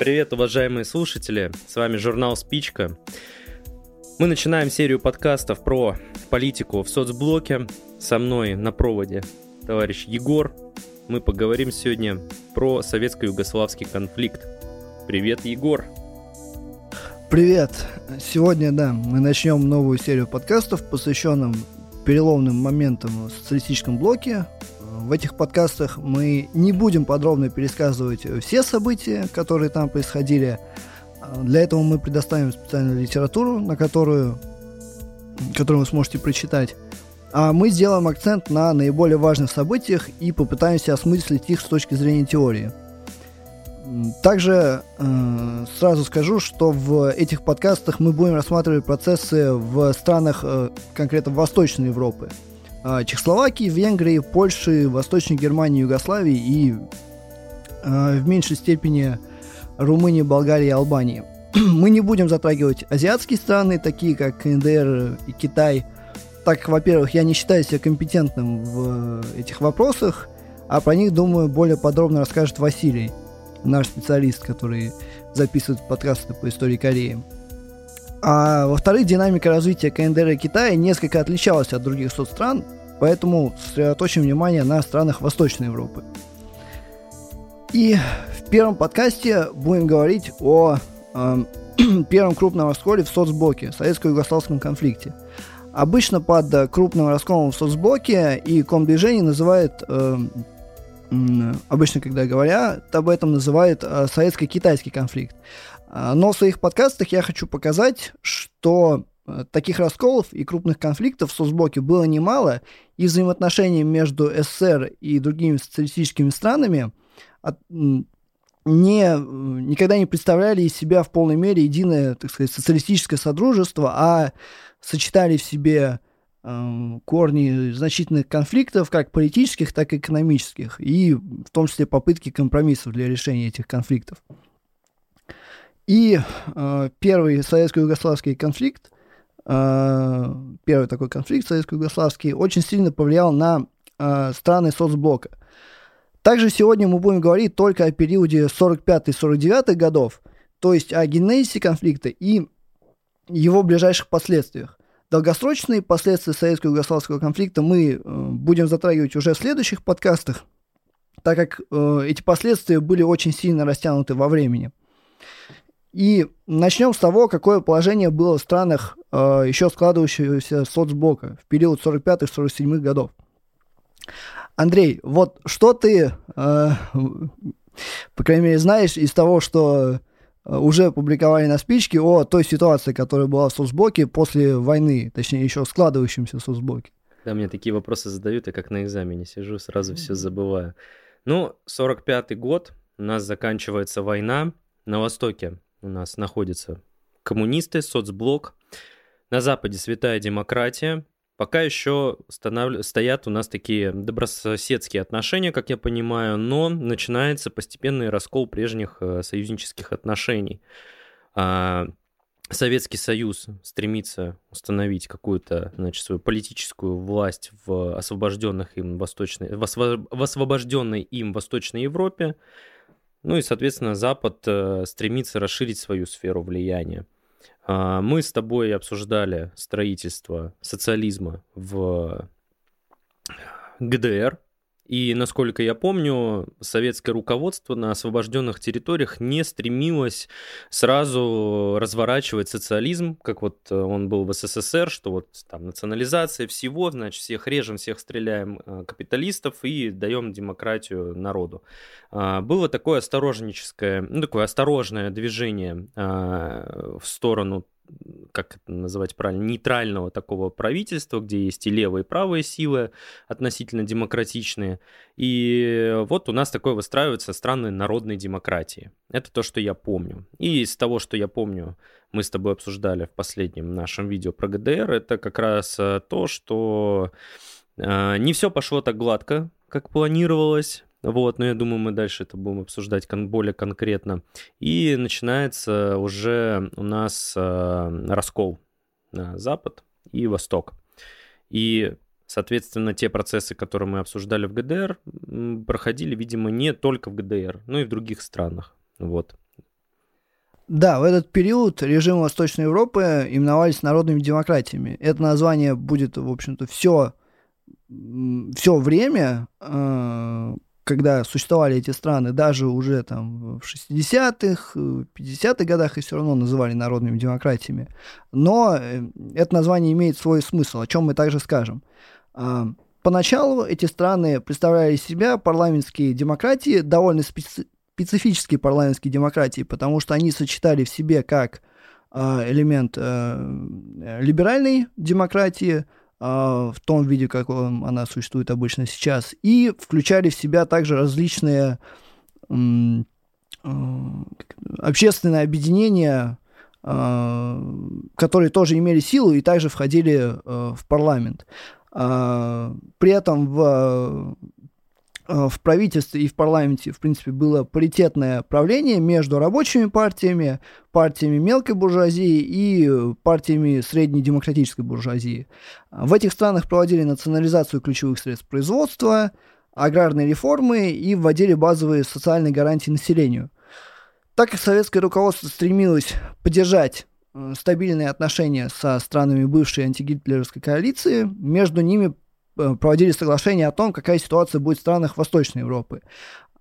Привет, уважаемые слушатели! С вами журнал «Спичка». Мы начинаем серию подкастов про политику в соцблоке. Со мной на проводе товарищ Егор. Мы поговорим сегодня про советско-югославский конфликт. Привет, Егор! Привет! Сегодня, да, мы начнем новую серию подкастов, посвященным переломным моментам в социалистическом блоке, в этих подкастах мы не будем подробно пересказывать все события, которые там происходили. Для этого мы предоставим специальную литературу, на которую, которую вы сможете прочитать. А мы сделаем акцент на наиболее важных событиях и попытаемся осмыслить их с точки зрения теории. Также э, сразу скажу, что в этих подкастах мы будем рассматривать процессы в странах э, конкретно Восточной Европы. А, Чехословакии, Венгрии, Польши, Восточной Германии, Югославии и а, в меньшей степени Румынии, Болгарии и Албании. Мы не будем затрагивать азиатские страны, такие как КНДР и Китай, так во-первых, я не считаю себя компетентным в этих вопросах, а про них, думаю, более подробно расскажет Василий, наш специалист, который записывает подкасты по истории Кореи. А во-вторых, динамика развития КНДР и Китая несколько отличалась от других соцстран, поэтому сосредоточим внимание на странах Восточной Европы. И в первом подкасте будем говорить о э, первом крупном расколе в соцблоке, советско-югославском конфликте. Обычно под крупным расколом в соцблоке и комдвижение называют, э, обычно когда говорят об этом, называют э, советско-китайский конфликт. А, но в своих подкастах я хочу показать, что э, таких расколов и крупных конфликтов в соцблоке было немало, и взаимоотношения между СССР и другими социалистическими странами не, никогда не представляли из себя в полной мере единое, так сказать, социалистическое содружество, а сочетали в себе э, корни значительных конфликтов, как политических, так и экономических, и в том числе попытки компромиссов для решения этих конфликтов. И э, первый советско-югославский конфликт, э, первый такой конфликт советско-югославский, очень сильно повлиял на э, страны соцблока. Также сегодня мы будем говорить только о периоде 45-49 годов, то есть о генезисе конфликта и его ближайших последствиях. Долгосрочные последствия советско-югославского конфликта мы э, будем затрагивать уже в следующих подкастах, так как э, эти последствия были очень сильно растянуты во времени. И начнем с того, какое положение было в странах э, еще складывающегося соцблока в период 45-47 годов. Андрей, вот что ты, э, по крайней мере, знаешь из того, что э, уже опубликовали на спичке о той ситуации, которая была в соцблоке после войны, точнее, еще складывающемся соцблоке? Когда мне такие вопросы задают, я как на экзамене сижу, сразу все забываю. Ну, 45-й год, у нас заканчивается война на Востоке у нас находятся коммунисты, соцблок. На Западе святая демократия. Пока еще станов... стоят у нас такие добрососедские отношения, как я понимаю, но начинается постепенный раскол прежних э, союзнических отношений. А, Советский Союз стремится установить какую-то, значит, свою политическую власть в освобожденных им восточной, в, осво... в освобожденной им Восточной Европе. Ну и, соответственно, Запад э, стремится расширить свою сферу влияния. Э, мы с тобой обсуждали строительство социализма в ГДР, и, насколько я помню, советское руководство на освобожденных территориях не стремилось сразу разворачивать социализм, как вот э, он был в СССР, что вот там национализация всего, значит, всех режем, всех стреляем э, капиталистов и даем демократию народу. А, было такое осторожническое, ну, такое осторожное движение а, в сторону как это называть правильно, нейтрального такого правительства, где есть и левые, и правые силы относительно демократичные. И вот у нас такое выстраивается страны народной демократии. Это то, что я помню. И из того, что я помню, мы с тобой обсуждали в последнем нашем видео про ГДР, это как раз э, то, что э, не все пошло так гладко, как планировалось. Вот, но я думаю, мы дальше это будем обсуждать кон- более конкретно. И начинается уже у нас э, раскол на Запад и Восток. И, соответственно, те процессы, которые мы обсуждали в ГДР, проходили, видимо, не только в ГДР, но и в других странах. Вот. Да, в этот период режимы Восточной Европы именовались народными демократиями. Это название будет, в общем-то, все, все время, э, когда существовали эти страны, даже уже там в 60-х, 50-х годах их все равно называли народными демократиями. Но э, это название имеет свой смысл, о чем мы также скажем. А, поначалу эти страны представляли из себя парламентские демократии довольно специ специфические парламентские демократии, потому что они сочетали в себе как э, элемент э, либеральной демократии, э, в том виде, как он, она существует обычно сейчас, и включали в себя также различные э, общественные объединения, э, которые тоже имели силу и также входили в парламент. При этом в в правительстве и в парламенте, в принципе, было паритетное правление между рабочими партиями, партиями мелкой буржуазии и партиями средней демократической буржуазии. В этих странах проводили национализацию ключевых средств производства, аграрные реформы и вводили базовые социальные гарантии населению. Так как советское руководство стремилось поддержать э, стабильные отношения со странами бывшей антигитлеровской коалиции, между ними Э, проводили соглашение о том, какая ситуация будет в странах Восточной Европы.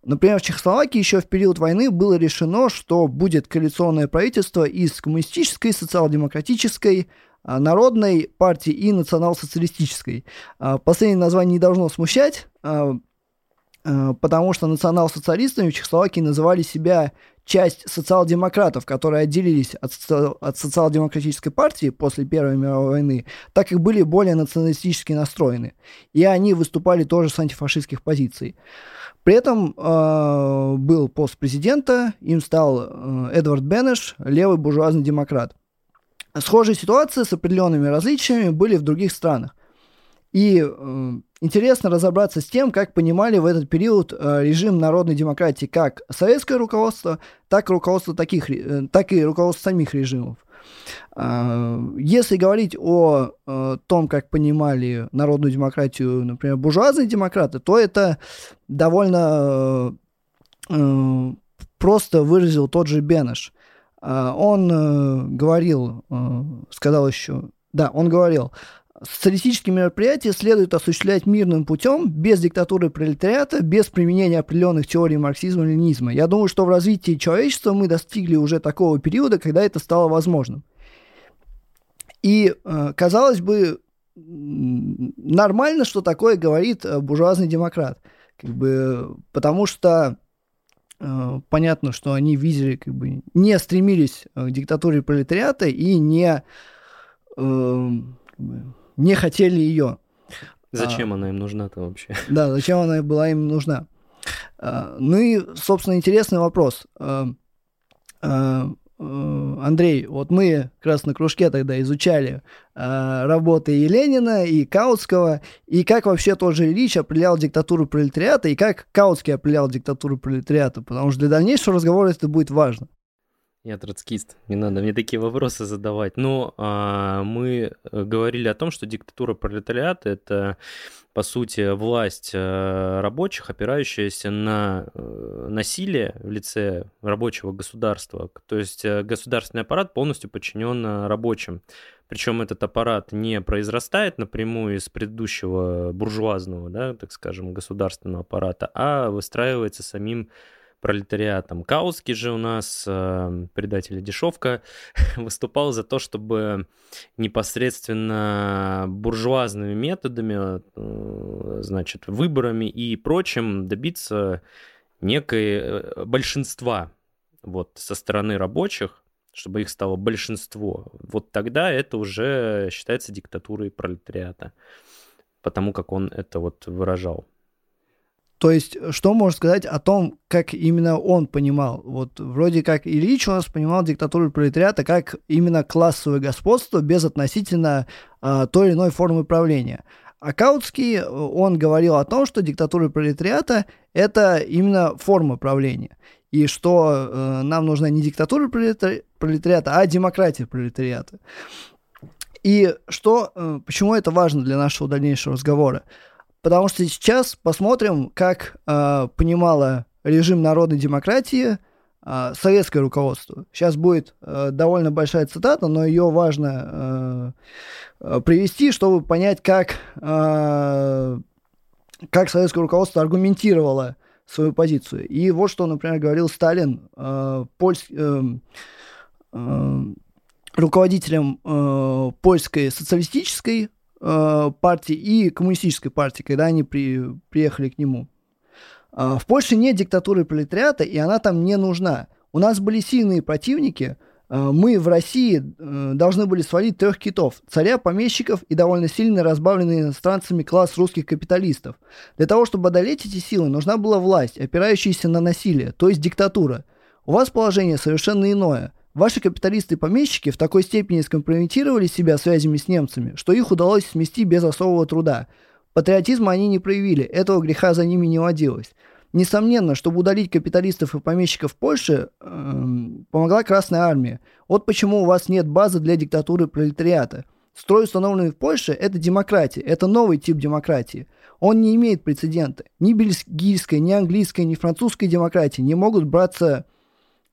Например, в Чехословакии еще в период войны было решено, что будет коалиционное правительство из коммунистической, социал-демократической, а, народной партии и национал-социалистической. А, последнее название не должно смущать, а, потому что национал-социалистами в Чехословакии называли себя часть социал-демократов, которые отделились от, от социал-демократической партии после Первой мировой войны, так как были более националистически настроены. И они выступали тоже с антифашистских позиций. При этом э, был пост президента, им стал э, Эдвард Бенеш, левый буржуазный демократ. Схожие ситуации с определенными различиями были в других странах. И э, интересно разобраться с тем, как понимали в этот период э, режим народной демократии как советское руководство, так и руководство таких, э, так и руководство самих режимов. Э, если говорить о э, том, как понимали народную демократию, например, буржуазные демократы, то это довольно просто выразил тот же Бенеш. Э, он говорил, сказал еще, да, он говорил, Социалистические мероприятия следует осуществлять мирным путем, без диктатуры пролетариата, без применения определенных теорий марксизма и ленинизма. Я думаю, что в развитии человечества мы достигли уже такого периода, когда это стало возможным. И, э, казалось бы, нормально, что такое говорит э, буржуазный демократ. Как бы, потому что э, понятно, что они видели, как бы, не стремились к диктатуре пролетариата и не не хотели ее. Зачем а, она им нужна-то вообще? Да, зачем она была им нужна? А, ну и, собственно, интересный вопрос. А, а, Андрей, вот мы как раз на кружке тогда изучали э, работы и Ленина, и Каутского, и как вообще тот же Ильич определял диктатуру пролетариата, и как Каутский определял диктатуру пролетариата, потому что для дальнейшего разговора это будет важно. Я троцкист, не надо мне такие вопросы задавать. Но а, мы э, говорили о том, что диктатура пролетариата – это, по сути, власть а, рабочих, опирающаяся на а, насилие в лице рабочего государства. То есть государственный аппарат полностью подчинен рабочим. Причем этот аппарат не произрастает напрямую из предыдущего буржуазного, да, так скажем, государственного аппарата, а выстраивается самим пролетариатом. Каутский же у нас, э, предатель дешевка, выступал за то, чтобы непосредственно буржуазными методами, э, значит, выборами и прочим добиться некой э, большинства вот со стороны рабочих, чтобы их стало большинство. Вот тогда это уже считается диктатурой пролетариата, потому как он это вот выражал. То есть, что можно сказать о том, как именно он понимал? Вот вроде как Ильич у нас понимал диктатуру пролетариата как именно классовое господство без относительно э, той или иной формы правления. А Каутский, он говорил о том, что диктатура пролетариата – это именно форма правления. И что э, нам нужна не диктатура пролетариата, а демократия пролетариата. И что, э, почему это важно для нашего дальнейшего разговора? Потому что сейчас посмотрим, как э, понимала режим народной демократии э, советское руководство. Сейчас будет э, довольно большая цитата, но ее важно э, привести, чтобы понять, как, э, как советское руководство аргументировало свою позицию. И вот что, например, говорил Сталин э, польс, э, э, руководителем э, польской социалистической э, партии и коммунистической партии, когда они при, приехали к нему. Э, в Польше нет диктатуры пролетариата, и она там не нужна. У нас были сильные противники. Э, мы в России э, должны были свалить трех китов. Царя, помещиков и довольно сильно разбавленный иностранцами класс русских капиталистов. Для того, чтобы одолеть эти силы, нужна была власть, опирающаяся на насилие, то есть диктатура. У вас положение совершенно иное – Ваши капиталисты и помещики в такой степени скомпрометировали себя связями с немцами, что их удалось смести без особого труда. Патриотизма они не проявили, этого греха за ними не водилось. Несомненно, чтобы удалить капиталистов и помещиков в Польше, э, помогла Красная Армия. Вот почему у вас нет базы для диктатуры пролетариата. Строй, установленный в Польше, это демократия, это новый тип демократии. Он не имеет прецедента. Ни бельгийская, ни английская, ни французская демократия не могут браться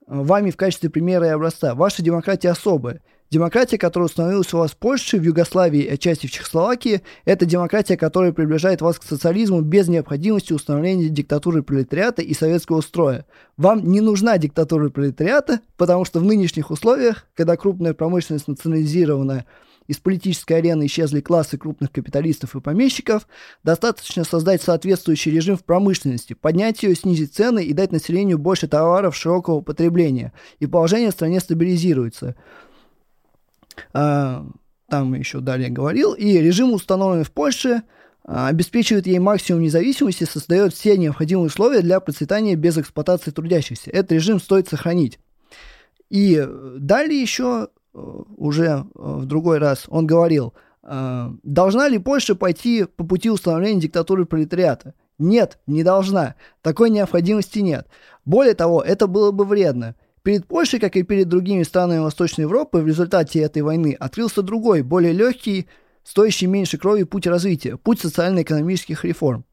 вами в качестве примера и образца. Ваша демократия особая. Демократия, которая установилась у вас в Польше, в Югославии и отчасти в Чехословакии, это демократия, которая приближает вас к социализму без необходимости установления диктатуры пролетариата и советского строя. Вам не нужна диктатура пролетариата, потому что в нынешних условиях, когда крупная промышленность национализирована, из политической арены исчезли классы крупных капиталистов и помещиков, достаточно создать соответствующий режим в промышленности, поднять ее, снизить цены и дать населению больше товаров широкого потребления. И положение в стране стабилизируется. А, там еще далее говорил. И режим, установленный в Польше, а, обеспечивает ей максимум независимости, создает все необходимые условия для процветания без эксплуатации трудящихся. Этот режим стоит сохранить. И далее еще уже э, в другой раз, он говорил, э, должна ли Польша пойти по пути установления диктатуры пролетариата? Нет, не должна. Такой необходимости нет. Более того, это было бы вредно. Перед Польшей, как и перед другими странами Восточной Европы, в результате этой войны открылся другой, более легкий, стоящий меньше крови путь развития, путь социально-экономических реформ.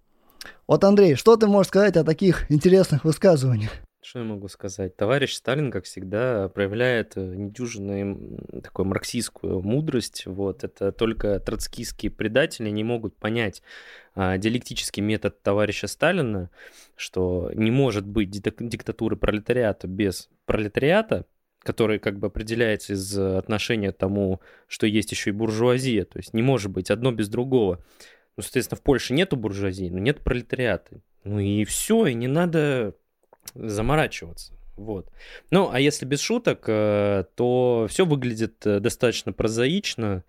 Вот, Андрей, что ты можешь сказать о таких интересных высказываниях? Что я могу сказать? Товарищ Сталин, как всегда, проявляет э, недюжинную такую марксистскую мудрость. Вот. Это только троцкистские предатели не могут понять а, диалектический метод товарища Сталина, что не может быть диктатуры пролетариата без пролетариата, который как бы определяется из отношения к тому, что есть еще и буржуазия. То есть не может быть одно без другого. Ну, соответственно, в Польше нету буржуазии, но нет пролетариата. Ну и все, и не надо заморачиваться. Вот. Ну, а если без шуток, э, то все выглядит э, достаточно прозаично,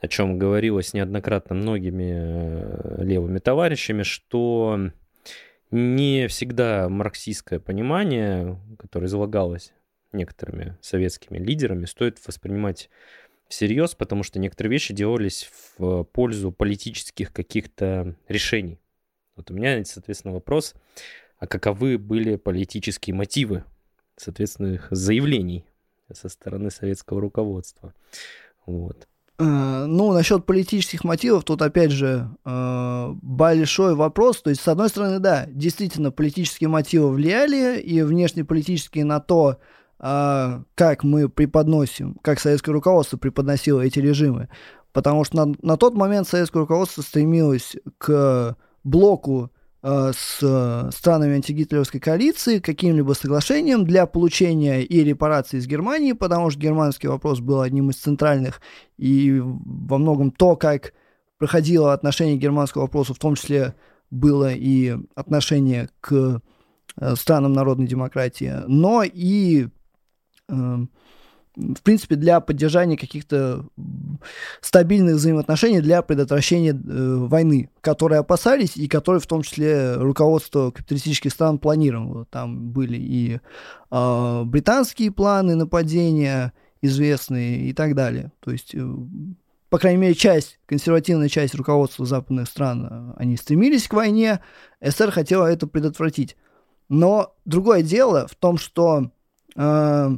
о чем говорилось неоднократно многими э, левыми товарищами, что не всегда марксистское понимание, которое излагалось некоторыми советскими лидерами, стоит воспринимать всерьез, потому что некоторые вещи делались в пользу политических каких-то решений. Вот у меня, соответственно, вопрос, а каковы были политические мотивы соответственных заявлений со стороны советского руководства. Вот. Э, ну, насчет политических мотивов, тут опять же э, большой вопрос. То есть, с одной стороны, да, действительно, политические мотивы влияли, и внешнеполитические на то, э, как мы преподносим, как советское руководство преподносило эти режимы. Потому что на, на тот момент советское руководство стремилось к блоку с э, странами антигитлеровской коалиции каким-либо соглашением для получения и репараций из Германии, потому что германский вопрос был одним из центральных, и во многом то, как проходило отношение германского вопроса, в том числе было и отношение к э, странам народной демократии, но и в принципе, для поддержания каких-то стабильных взаимоотношений, для предотвращения э, войны, которые опасались и которые в том числе руководство капиталистических стран планировало. Там были и э, британские планы нападения известные и так далее. То есть, э, по крайней мере, часть, консервативная часть руководства западных стран, э, они стремились к войне, СССР хотела это предотвратить. Но другое дело в том, что э,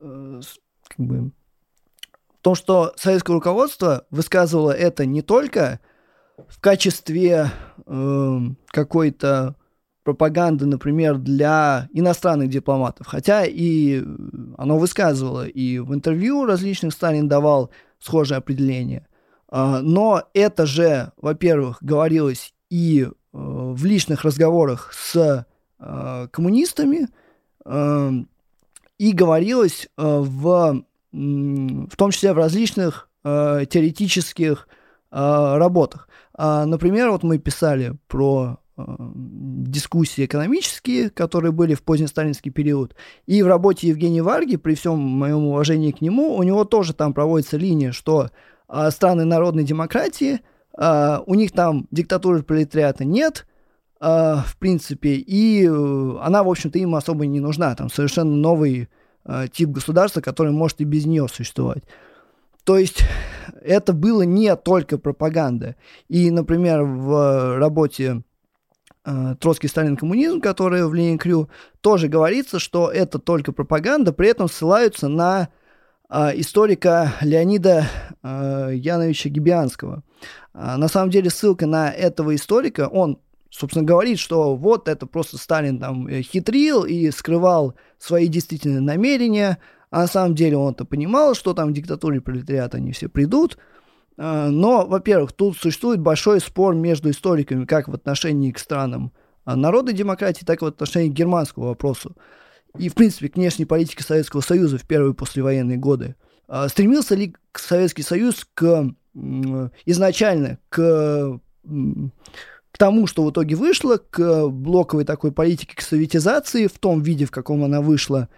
э как бы, в что советское руководство высказывало это не только в качестве э, какой-то пропаганды, например, для иностранных дипломатов. Хотя и оно высказывало, и в интервью различных Сталин давал схожее определение. А, но это же, во-первых, говорилось и э, в личных разговорах с э, коммунистами, э, и говорилось в, в том числе в различных теоретических работах. А, например, вот мы писали про дискуссии экономические, которые были в позднесталинский период. И в работе Евгения Варги, при всем моем уважении к нему, у него тоже там проводится линия, что страны народной демократии, у них там диктатуры пролетариата нет, в принципе, и э, она, в общем-то, им особо не нужна. Там совершенно новый тип государства, который может и без нее существовать. То есть это было не только пропаганда. И, например, в работе Троцкий, Сталин, коммунизм, который в Ленин Крю, тоже говорится, что это только пропаганда, при этом ссылаются на историка Леонида Яновича Гибианского. На самом деле ссылка на этого историка, он, собственно, говорит, что вот это просто Сталин там э, хитрил и скрывал свои действительные намерения, а на самом деле он-то понимал, что там в диктатуре пролетариата они все придут. Но, во-первых, тут существует большой спор между историками как в отношении к странам народной демократии, так и в отношении к германскому вопросу и, в принципе, к внешней политике Советского Союза в первые послевоенные годы. А стремился ли Советский Союз к изначально к, к тому, что в итоге вышло, к блоковой такой политике, к советизации в том виде, в каком она вышла,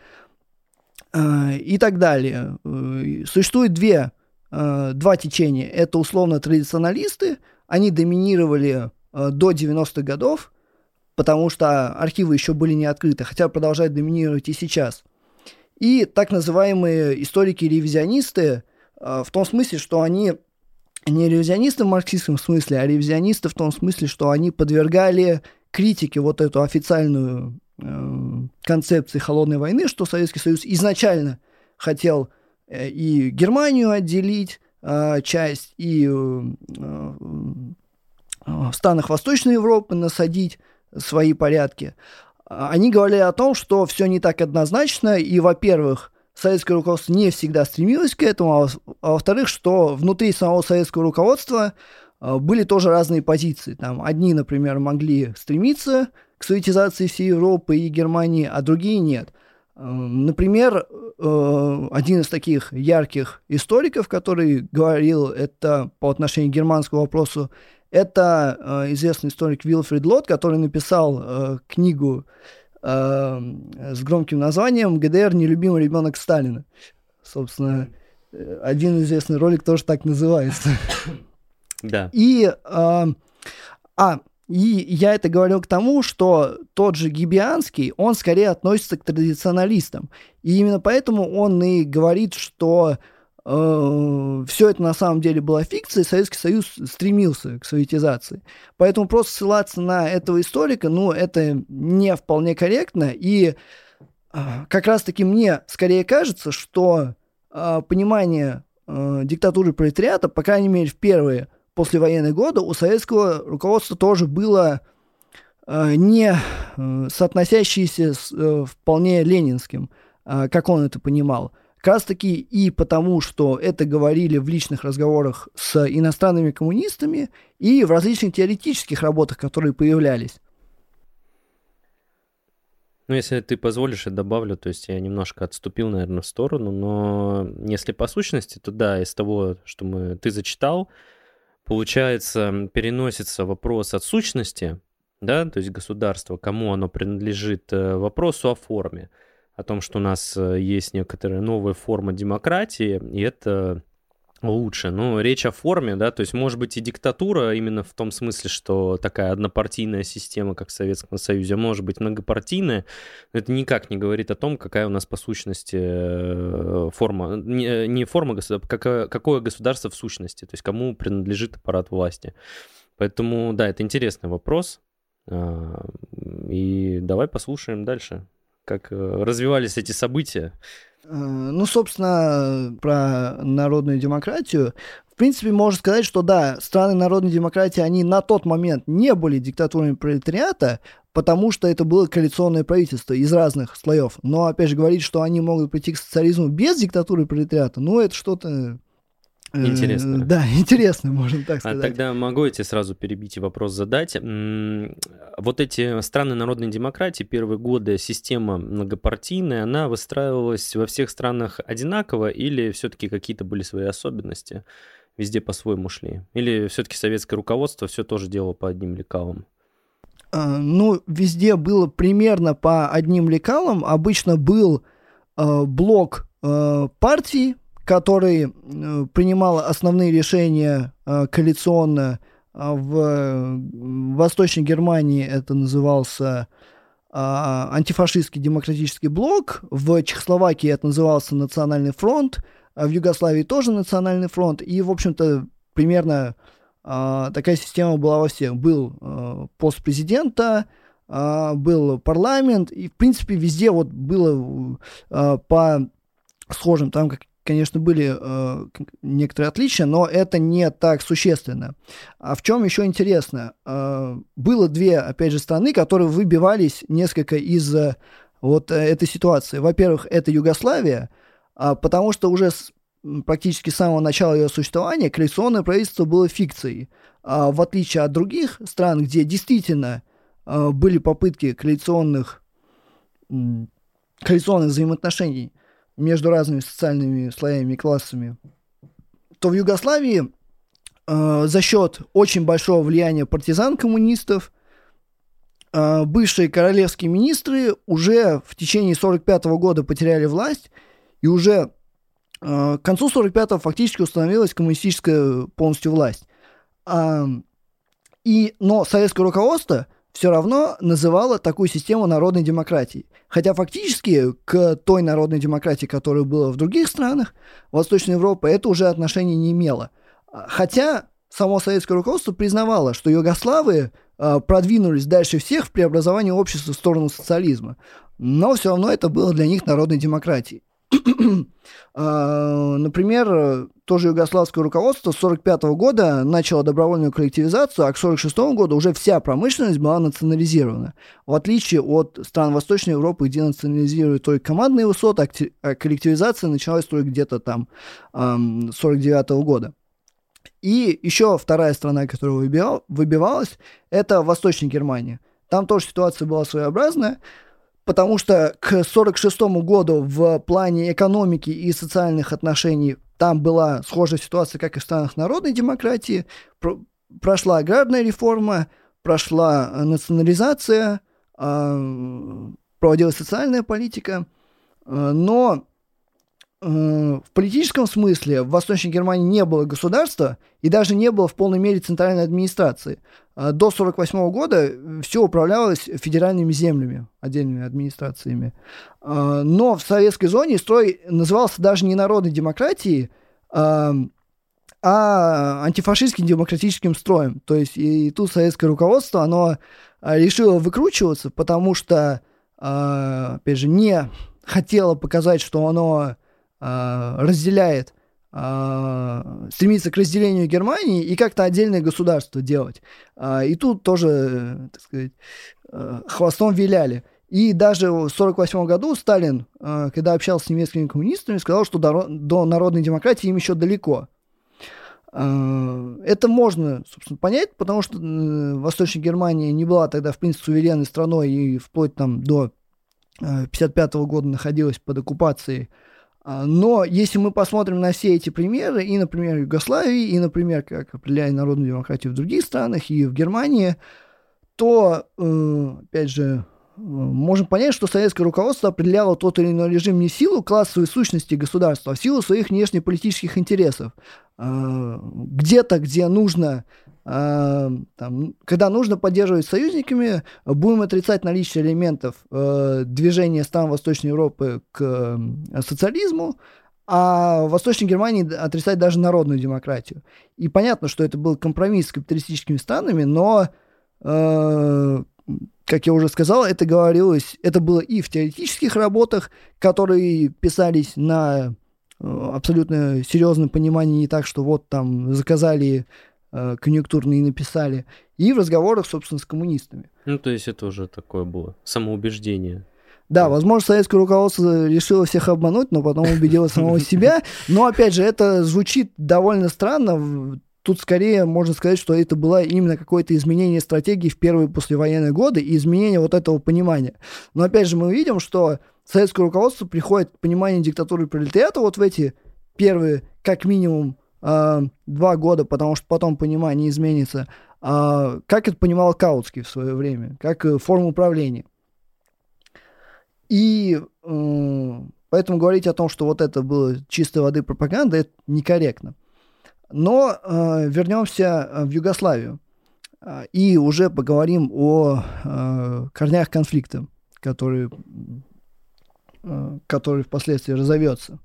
а, и так далее. Э, существует две, два течения. Это условно традиционалисты, они доминировали до 90-х годов, потому что архивы еще были не открыты, хотя продолжают доминировать и сейчас. И так называемые историки-ревизионисты, э, в том смысле, что они не ревизионисты в марксистском смысле, а ревизионисты в том смысле, что они подвергали критике вот эту официальную э, концепции холодной войны, что Советский Союз изначально хотел э, и Германию отделить э, часть, и э, э, в странах Восточной Европы насадить свои порядки, а, они говорили о том, что все не так однозначно, и, во-первых, советское руководство не всегда стремилось к этому, а, а во-вторых, что внутри самого советского руководства а, были тоже разные позиции. Там одни, например, могли стремиться к советизации всей Европы и Германии, а другие нет. Например, э, один из таких ярких историков, который говорил это по отношению к германскому вопросу, это э, известный историк Вилфрид Лот, который написал э, книгу э, с громким названием «ГДР. Нелюбимый ребенок Сталина». Собственно, э, один известный ролик тоже так называется. Да. И, э, а, и я это говорил к тому, что тот же Гибианский, он скорее относится к традиционалистам. И именно поэтому он и говорит, что все это на самом деле была фикция, Советский Союз стремился к советизации. Поэтому просто ссылаться на этого историка, ну, это не вполне корректно. И э, как раз-таки мне скорее кажется, что э, понимание э, диктатуры пролетариата, по крайней мере, в первые послевоенные годы у советского руководства тоже было э, не э, соотносящееся с э, вполне ленинским, э, как он это понимал. Как раз таки и потому, что это говорили в личных разговорах с иностранными коммунистами и в различных теоретических работах, которые появлялись. Ну, если ты позволишь, я добавлю, то есть я немножко отступил, наверное, в сторону, но если по сущности, то да, из того, что мы, ты зачитал, получается, переносится вопрос от сущности, да, то есть государство, кому оно принадлежит, э, вопросу о форме о том, что у нас э, есть некоторая новая форма демократии, и это лучше. Ну, речь о форме, да, то есть может быть и диктатура именно в том смысле, что такая однопартийная система, как в Советском Союзе, а может быть многопартийная, но это никак не говорит о том, какая у нас по сущности э, форма, не, не форма государства, какое, какое государство в сущности, то есть кому принадлежит аппарат власти. Поэтому, да, это интересный вопрос. А, и давай послушаем дальше как э, развивались эти события? Э, ну, собственно, про народную демократию. В принципе, можно сказать, что да, страны народной демократии, они на тот момент не были диктатурами пролетариата, потому что это было коалиционное правительство из разных слоев. Но, опять же, говорить, что они могут прийти к социализму без диктатуры пролетариата, ну, это что-то Э, интересно. Да, интересно, можно так а сказать. А тогда могу я тебе сразу перебить и вопрос задать. Вот эти страны народной демократии, первые годы система многопартийная, она выстраивалась во всех странах одинаково или все-таки какие-то были свои особенности? Везде по-своему шли? Или все-таки советское руководство все тоже делало по одним лекалам? А, ну, везде было примерно по одним лекалам. Обычно был э, блок партий, который э, принимал основные решения э, коалиционно а в Восточной Германии это назывался а, антифашистский демократический блок, в Чехословакии это назывался Национальный фронт, а в Югославии тоже Национальный фронт, и, в общем-то, примерно такая система была во всех. Был пост президента, был парламент, и, в принципе, везде вот было по схожим, там как конечно, были э, некоторые отличия, но это не так существенно. А в чем еще интересно? Э, было две, опять же, страны, которые выбивались несколько из э, вот э, этой ситуации. Во-первых, это Югославия, э, потому что уже с, практически с самого начала ее существования коалиционное правительство было фикцией. А в отличие от других стран, где действительно э, были попытки коалиционных, коалиционных взаимоотношений – между разными социальными слоями и классами, то в Югославии э, за счет очень большого влияния партизан-коммунистов э, бывшие королевские министры уже в течение 45 года потеряли власть, и уже э, к концу 45-го фактически установилась коммунистическая полностью власть. Э, и, но советское руководство все равно называла такую систему народной демократии. Хотя фактически к той народной демократии, которая была в других странах Восточной Европы, это уже отношения не имело. Хотя само советское руководство признавало, что югославы э, продвинулись дальше всех в преобразовании общества в сторону социализма. Но все равно это было для них народной демократией. А, например, тоже югославское руководство с 1945 года начало добровольную коллективизацию, а к 1946 году уже вся промышленность была национализирована. В отличие от стран Восточной Европы, где национализируют только командные высоты, а коллективизация началась только где-то там 1949 года. И еще вторая страна, которая выбивалась, это Восточная Германия. Там тоже ситуация была своеобразная потому что к 1946 году в плане экономики и социальных отношений там была схожая ситуация, как и в странах народной демократии. Про прошла аграрная реформа, прошла национализация, э, проводилась социальная политика, э, но Э, в политическом смысле в Восточной Германии не было государства и даже не было в полной мере центральной администрации. Э, до 1948 года все управлялось федеральными землями, отдельными администрациями. Э, но в советской зоне строй назывался даже не народной демократией, а антифашистским демократическим строем. То есть и тут советское руководство, оно решило выкручиваться, потому что, опять же, не хотело показать, что оно а, разделяет, а, стремится к разделению Германии и как-то отдельное государство делать. А, и тут тоже, так сказать, хвостом виляли. И даже в 1948 году Сталин, когда общался с немецкими коммунистами, сказал, что до, народной демократии им еще далеко. Это можно, собственно, понять, потому что Восточная Германия не была тогда, в принципе, суверенной страной и вплоть там до 1955 года находилась под оккупацией но если мы посмотрим на все эти примеры, и, например, Югославии, и, например, как определяет народную демократию в других странах, и в Германии, то, э, опять же, можем понять, что советское руководство определяло тот или иной режим не в силу классовой сущности государства, а в силу своих внешнеполитических интересов. А, где-то, где нужно а, там, когда нужно поддерживать союзниками, будем отрицать наличие элементов э, движения стран Восточной Европы к э, социализму, а в Восточной Германии отрицать даже народную демократию. И понятно, что это был компромисс с капиталистическими странами, но, э, как я уже сказал, это говорилось, это было и в теоретических работах, которые писались на э, абсолютно серьезном понимании, не так, что вот там заказали э, конъюнктурные написали, и в разговорах, собственно, с коммунистами. Ну, то есть это уже такое было самоубеждение. Да, возможно, советское руководство решило всех обмануть, но потом убедило самого себя. Но, опять же, это звучит довольно странно. Тут скорее можно сказать, что это было именно какое-то изменение стратегии в первые послевоенные годы и изменение вот этого понимания. Но, опять же, мы видим, что советское руководство приходит к пониманию диктатуры пролетариата вот в эти первые, как минимум, э, два года, потому что потом понимание изменится. Э, как это понимал Каутский в свое время, как э, форму управления. И э, поэтому говорить о том, что вот это было чистой воды пропаганда, это некорректно. Но э, вернемся в Югославию э, и уже поговорим о э, корнях конфликта, который, э, который впоследствии разовьется.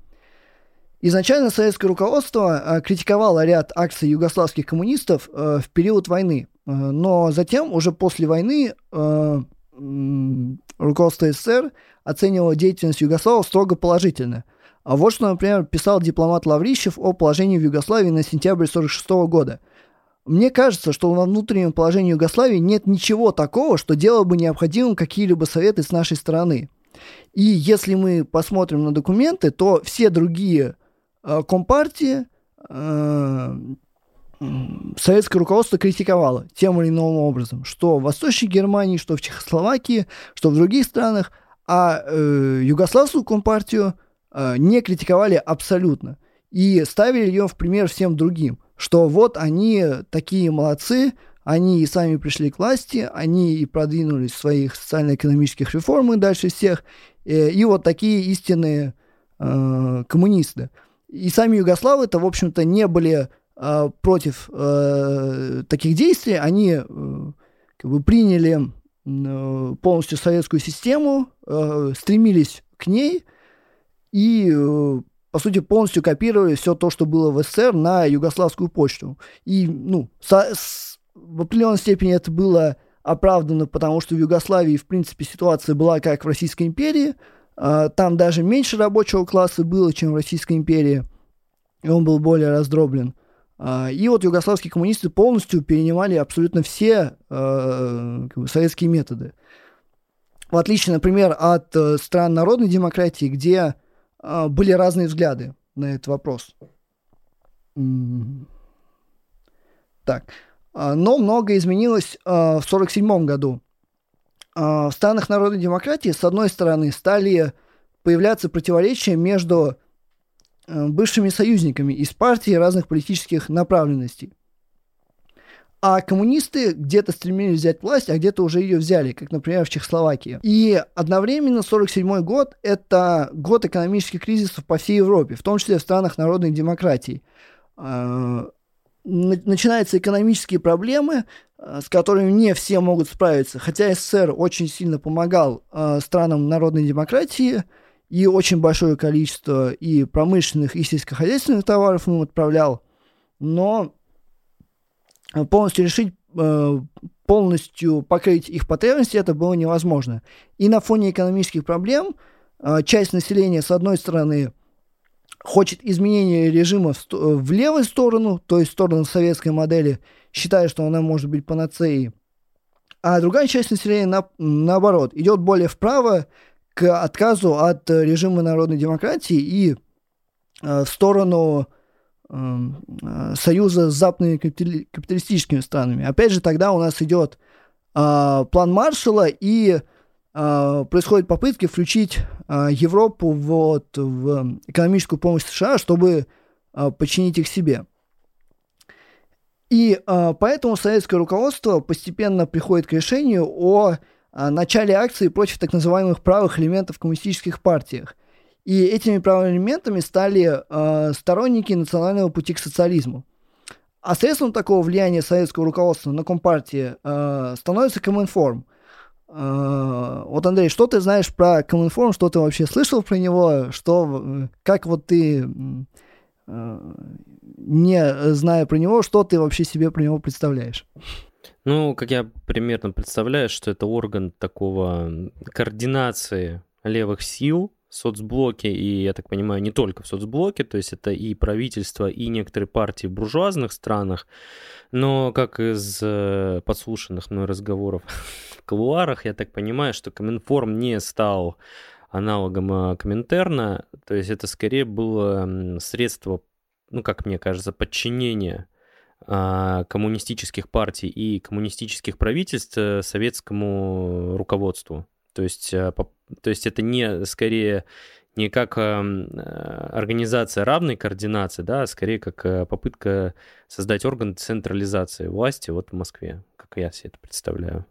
Изначально советское руководство э, критиковало ряд акций югославских коммунистов э, в период войны, э, но затем, уже после войны, руководство СССР оценивало деятельность Югославов строго положительно. А вот что, например, писал дипломат Лаврищев о положении в Югославии на сентябрь 1946 года. Мне кажется, что во внутреннем положении Югославии нет ничего такого, что делало бы необходимым какие-либо советы с нашей стороны. И если мы посмотрим на документы, то все другие э, компартии э, советское руководство критиковало тем или иным образом, что в Восточной Германии, что в Чехословакии, что в других странах, а э, югославскую компартию э, не критиковали абсолютно и ставили ее в пример всем другим, что вот они такие молодцы, они и сами пришли к власти, они и продвинулись в своих социально-экономических реформах дальше всех, э, и вот такие истинные э, коммунисты. И сами югославы-то, в общем-то, не были э, против э, таких действий, они э, как бы приняли э, полностью советскую систему, э, стремились к ней и, э, по сути, полностью копировали все то, что было в СССР на югославскую почту. И, ну, со, с, в определенной степени это было оправдано, потому что в Югославии, в принципе, ситуация была как в Российской империи. Э, там даже меньше рабочего класса было, чем в Российской империи. И он был более раздроблен. А, и вот югославские коммунисты полностью перенимали абсолютно все э, как бы, советские методы. В отличие, например, от э, стран народной демократии, где были разные взгляды на этот вопрос. Так. А, но многое изменилось в 1947 году. В странах народной демократии, с одной стороны, стали появляться противоречия между Э, бывшими союзниками из партий разных политических направленностей. А коммунисты где-то стремились взять власть, а где-то уже ее взяли, как, например, в Чехословакии. И одновременно 1947 год – это год экономических кризисов по всей Европе, в том числе в странах народной демократии. Э, начинаются экономические проблемы, э, с которыми не все могут справиться. Хотя СССР очень сильно помогал странам народной демократии – и очень большое количество и промышленных, и сельскохозяйственных товаров им отправлял, но полностью решить, э, полностью покрыть их потребности это было невозможно. И на фоне экономических проблем э, часть населения, с одной стороны, хочет изменения режима в, в левую сторону, то есть в сторону советской модели, считая, что она может быть панацеей, а другая часть населения, на, наоборот, идет более вправо, к отказу от э, режима народной демократии и э, в сторону эм, э, союза с западными капиталистическими странами. Опять же, тогда у нас идет план Маршалла и происходят попытки включить Европу вот, в экономическую помощь США, чтобы подчинить их себе. И поэтому советское руководство постепенно приходит к решению о начале акции против так называемых правых элементов в коммунистических партиях. И этими правыми элементами стали э, сторонники национального пути к социализму. А средством такого влияния советского руководства на Компартии э, становится Коминформ. Э, вот, Андрей, что ты знаешь про Коминформ, что ты вообще слышал про него, что, как вот ты, э, не зная про него, что ты вообще себе про него представляешь? Ну, как я примерно представляю, что это орган такого координации левых сил, соцблоке, и, я так понимаю, не только в соцблоке, то есть это и правительство, и некоторые партии в буржуазных странах, но как из э, подслушанных мной разговоров в колуарах, я так понимаю, что Коминформ не стал аналогом э, Коминтерна, то есть это скорее было средство, ну, как мне кажется, подчинения а, коммунистических партий и коммунистических правительств э, советскому руководству. То есть, э, то есть это не скорее не как организация равной координации, да, а скорее как попытка создать орган централизации власти вот в Москве, как я себе это представляю.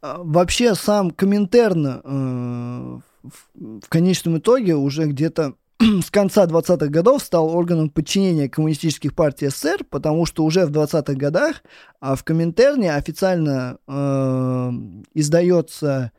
А, вообще сам Коминтерн э, в, в конечном итоге уже где-то с конца 20-х годов стал органом подчинения коммунистических партий СССР, потому что уже в 20-х годах а в Коминтерне официально э, издается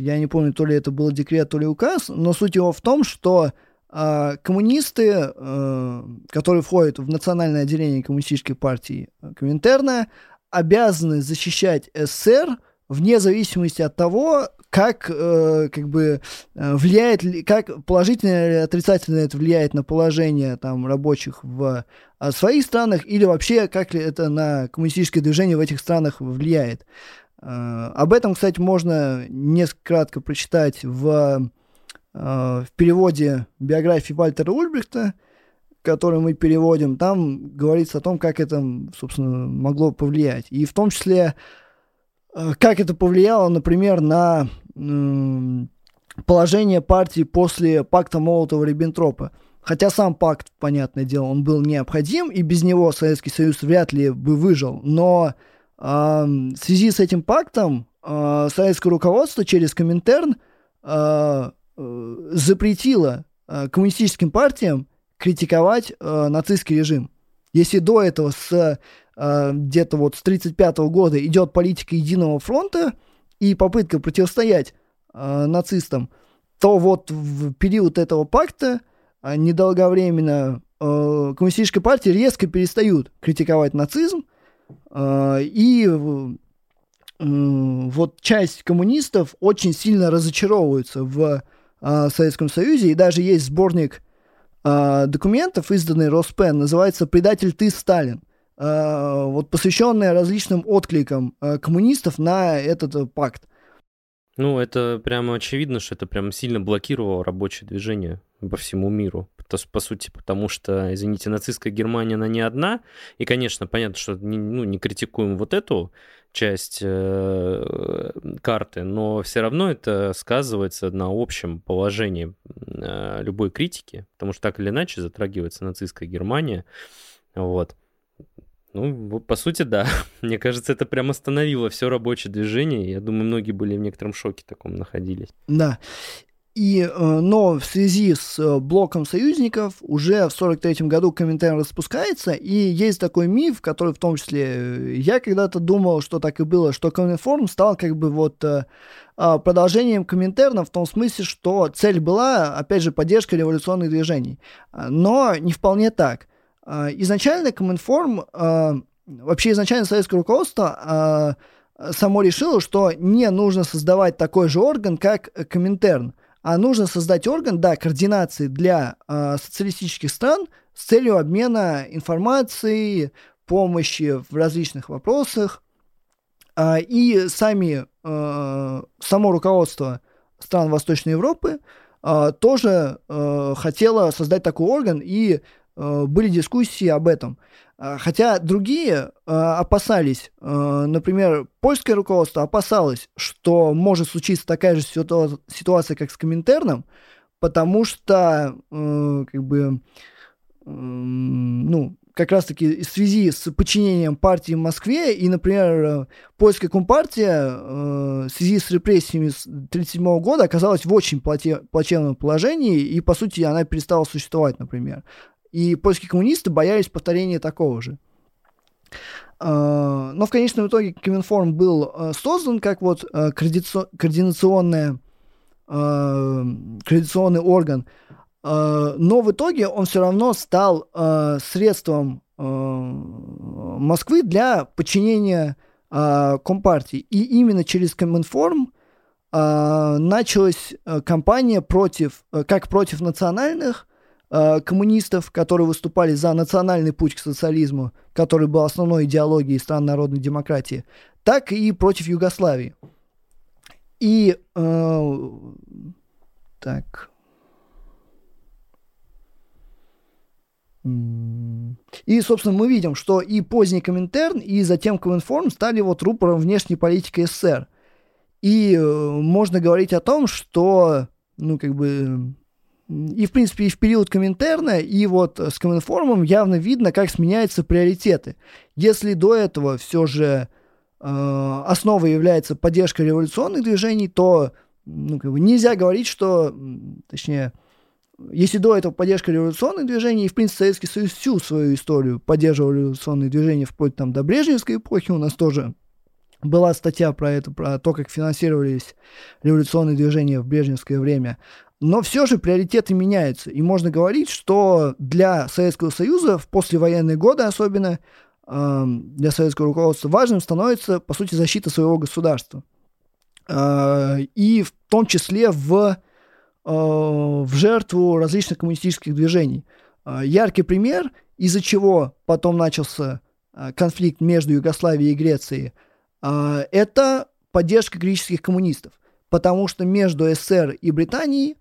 я не помню, то ли это был декрет, то ли указ, но суть его в том, что э, коммунисты, э, которые входят в национальное отделение коммунистической партии э, Коминтерна, обязаны защищать СССР вне зависимости от того, как э, как бы э, влияет, как положительно или отрицательно это влияет на положение там рабочих в э, своих странах или вообще как ли это на коммунистическое движение в этих странах влияет. Э, об этом, кстати, можно несколько кратко прочитать в, э, в переводе биографии Вальтера Ульбрихта, который мы переводим. Там говорится о том, как это, собственно, могло повлиять. И в том числе, как это повлияло, например, на положение партии после пакта Молотова-Риббентропа. Хотя сам пакт, понятное дело, он был необходим, и без него Советский Союз вряд ли бы выжил. Но в связи с этим пактом а, советское руководство через Коминтерн а, э, запретило а, коммунистическим партиям критиковать нацистский режим. Если до этого с где-то вот с 1935 года идет политика единого фронта и попытка противостоять нацистам, то вот в период этого пакта недолговременно коммунистическая партия резко перестают критиковать нацизм, а, и вот часть коммунистов очень сильно разочаровываются в а, Советском Союзе, и даже есть сборник а, документов, изданный Роспен, называется «Предатель ты, Сталин», вот посвященный различным откликам коммунистов на этот пакт. Ну, это прямо очевидно, что это прям сильно блокировало рабочее движение по всему миру то, по сути, потому что, извините, нацистская Германия, она не одна, и, конечно, понятно, что не, ну, не критикуем вот эту часть э, карты, но все равно это сказывается на общем положении э, любой критики, потому что так или иначе затрагивается нацистская Германия, вот. Ну, по сути, да. Мне кажется, это прям остановило все рабочее движение. Я думаю, многие были в некотором шоке таком находились. Да. И, э, но в связи с э, блоком союзников уже в 43 году Коминтерн распускается, и есть такой миф, который в том числе э, я когда-то думал, что так и было, что Коминформ стал как бы вот а, продолжением Коминтерна в том смысле, что цель была, опять же, поддержка революционных движений. Но не вполне так. Изначально Коминформ, вообще изначально советское руководство само решило, что не нужно создавать такой же орган, как Коминтерн а нужно создать орган, да, координации для социалистических стран с целью обмена информацией, помощи в различных вопросах. И сами, само руководство стран Восточной Европы тоже хотело создать такой орган, и были дискуссии об этом. А, хотя другие э, опасались, э, например, польское руководство опасалось, что может случиться такая же ситуа- ситуация, как с Коминтерном, потому что, э, как бы, э, ну, как раз-таки в связи с подчинением партии в Москве и, например, польская компартия э, в связи с репрессиями с 1937 года оказалась в очень плаче- плачевном положении, и, по сути, она перестала существовать, например. И польские коммунисты боялись повторения такого же. А, но в конечном итоге Коминформ был а, создан как вот а, координационная, координационный орган, но в итоге он все равно стал средством Москвы для подчинения Компартии. И именно через Коминформ э, началась э, кампания против, э, как против национальных э, коммунистов, которые выступали за национальный путь к социализму, который был основной идеологией стран народной демократии, так и против Югославии. И э, так. И, собственно, мы видим, что и поздний Коминтерн, и затем Коминформ стали вот рупором внешней политики СССР. И э, можно говорить о том, что, ну, как бы, и, в принципе, и в период Коминтерна, и вот с Коминформом явно видно, как сменяются приоритеты. Если до этого все же э, основой является поддержка революционных движений, то ну, как бы нельзя говорить, что, точнее, если до этого поддержка революционных движений, и, в принципе, Советский Союз всю свою историю поддерживал революционные движения вплоть там до Брежневской эпохи, у нас тоже была статья про это, про то, как финансировались революционные движения в брежневское время. Но все же приоритеты меняются. И можно говорить, что для Советского Союза в послевоенные годы особенно э, для советского руководства важным становится, по сути, защита своего государства. Э, и в том числе в Э, в жертву различных коммунистических движений. Э, яркий пример, из-за чего потом начался конфликт между Югославией и Грецией, это поддержка греческих коммунистов. Потому что между СССР и Британией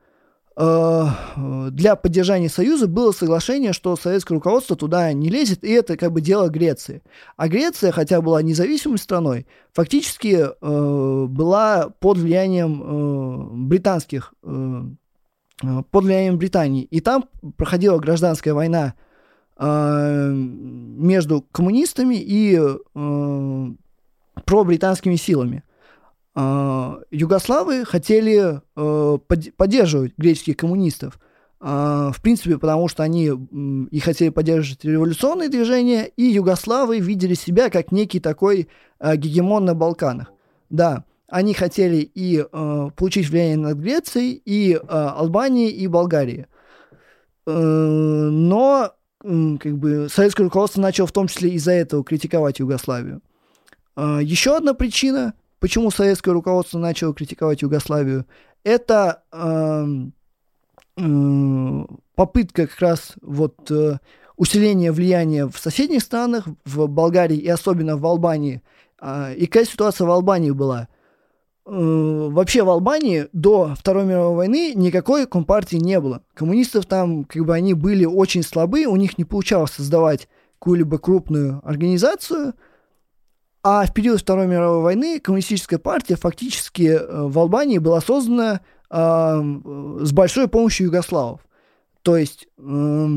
для поддержания Союза было соглашение, что советское руководство туда не лезет, и это как бы дело Греции. А Греция, хотя была независимой страной, фактически э, была под влиянием э, британских, э, э под влиянием Британии. И там проходила гражданская война э, между коммунистами и э, пробританскими силами. А, югославы хотели э, поддерживать греческих коммунистов, а, в принципе, потому что они и хотели поддерживать революционные движения, и югославы видели себя как некий такой э, гегемон на Балканах. Да, они хотели и э, получить влияние над Грецией, и Албанией, и Болгарией. Но как бы советское руководство начало в том числе из-за этого критиковать Югославию. Еще одна причина почему советское руководство начало критиковать Югославию, это э, э, попытка как раз вот э, усиления влияния в соседних странах, в Болгарии и особенно в Албании. Э, и какая ситуация в Албании была? Э, вообще в Албании до Второй мировой войны никакой компартии не было. Коммунистов там, как бы, они были очень слабы, у них не получалось создавать какую-либо крупную организацию – а в период Второй мировой войны коммунистическая партия фактически э, в Албании была создана э, с большой помощью югославов. То есть э,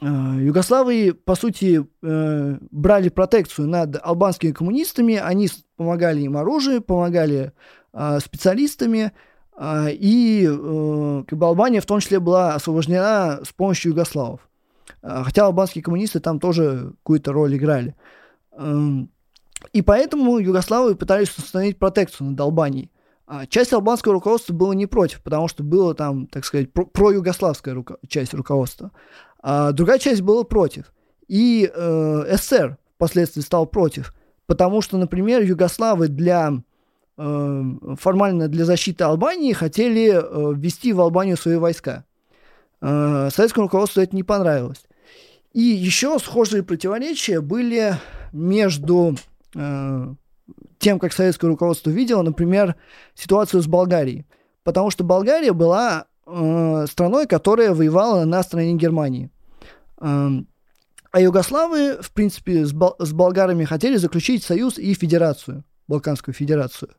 э, югославы, по сути, брали протекцию над албанскими коммунистами, они помогали им оружием, помогали э, специалистами, э, и как бы Албания в том числе была освобождена с помощью югославов. Э, хотя албанские коммунисты там тоже какую-то роль играли. И поэтому югославы пытались установить протекцию над Албанией. А часть албанского руководства была не против, потому что было там, так сказать, про- проюгославская руко- часть руководства. А другая часть была против. И э, СССР впоследствии стал против, потому что, например, югославы для э, формально для защиты Албании хотели э, ввести в Албанию свои войска. Э, советскому руководству это не понравилось. И еще схожие противоречия были между тем, как советское руководство видело, например, ситуацию с Болгарией. Потому что Болгария была э, страной, которая воевала на стороне Германии. Э, а югославы, в принципе, с, бол- с болгарами хотели заключить союз и федерацию, Балканскую федерацию.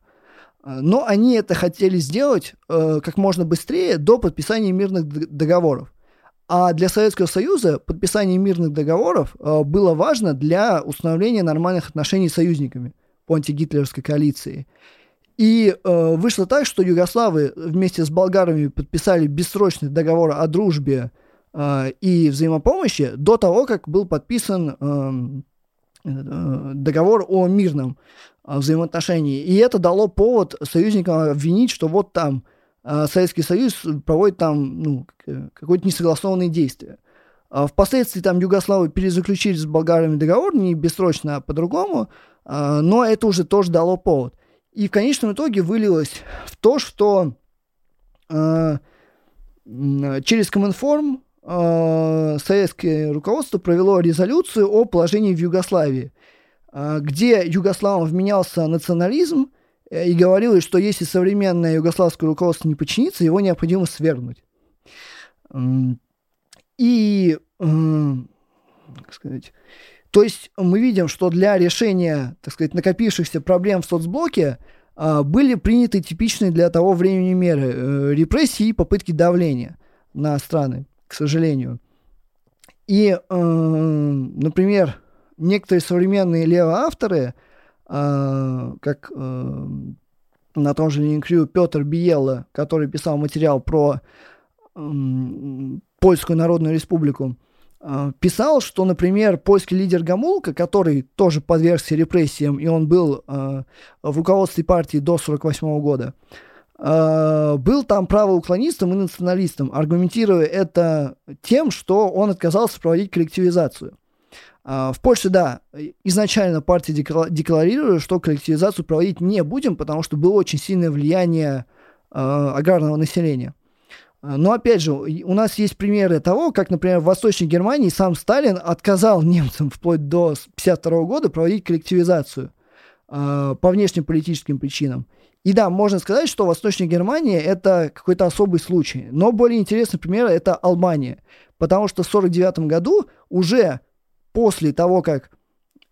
Э, но они это хотели сделать э, как можно быстрее до подписания мирных договоров. А для Советского Союза подписание мирных договоров э, было важно для установления нормальных отношений с союзниками по антигитлеровской коалиции. И э, вышло так, что югославы вместе с болгарами подписали бессрочный договор о дружбе э, и взаимопомощи до того, как был подписан эм, э, договор о мирном э, взаимоотношении. И это дало повод союзникам обвинить, что вот там Советский Союз проводит там ну, какое-то несогласованные действия. А впоследствии там югославы перезаключили с болгарами договор, не бессрочно, а по-другому, а, но это уже тоже дало повод. и в конечном итоге вылилось в то, что через Коминформ советское руководство провело резолюцию о положении в Югославии, где югославам вменялся национализм и говорилось, что если современное югославское руководство не подчинится, его необходимо свергнуть. И, как сказать, то есть мы видим, что для решения, так сказать, накопившихся проблем в соцблоке а, были приняты типичные для того времени меры э, репрессии и попытки давления на страны, к сожалению. И, э, например, некоторые современные левоавторы, э, как э, на том же Линкрю Петр Биелла, который писал материал про э, Польскую Народную Республику, а, писал, что, например, польский лидер Гамулка, который тоже подвергся репрессиям, и он был э, в руководстве партии до 1948 года, э, был там правоуклонистом и националистом, аргументируя это тем, что он отказался проводить коллективизацию. В Польше, да, изначально партия декларировала, что коллективизацию проводить не будем, потому что было очень сильное влияние э, аграрного населения. А, но опять же, у нас есть примеры того, как, например, в Восточной Германии сам Сталин отказал немцам вплоть до 1952 года проводить коллективизацию э, по внешнеполитическим причинам. И да, можно сказать, что Восточная Германия это какой-то особый случай. Но более интересный пример это Албания. Потому что в 1949 году уже после того, как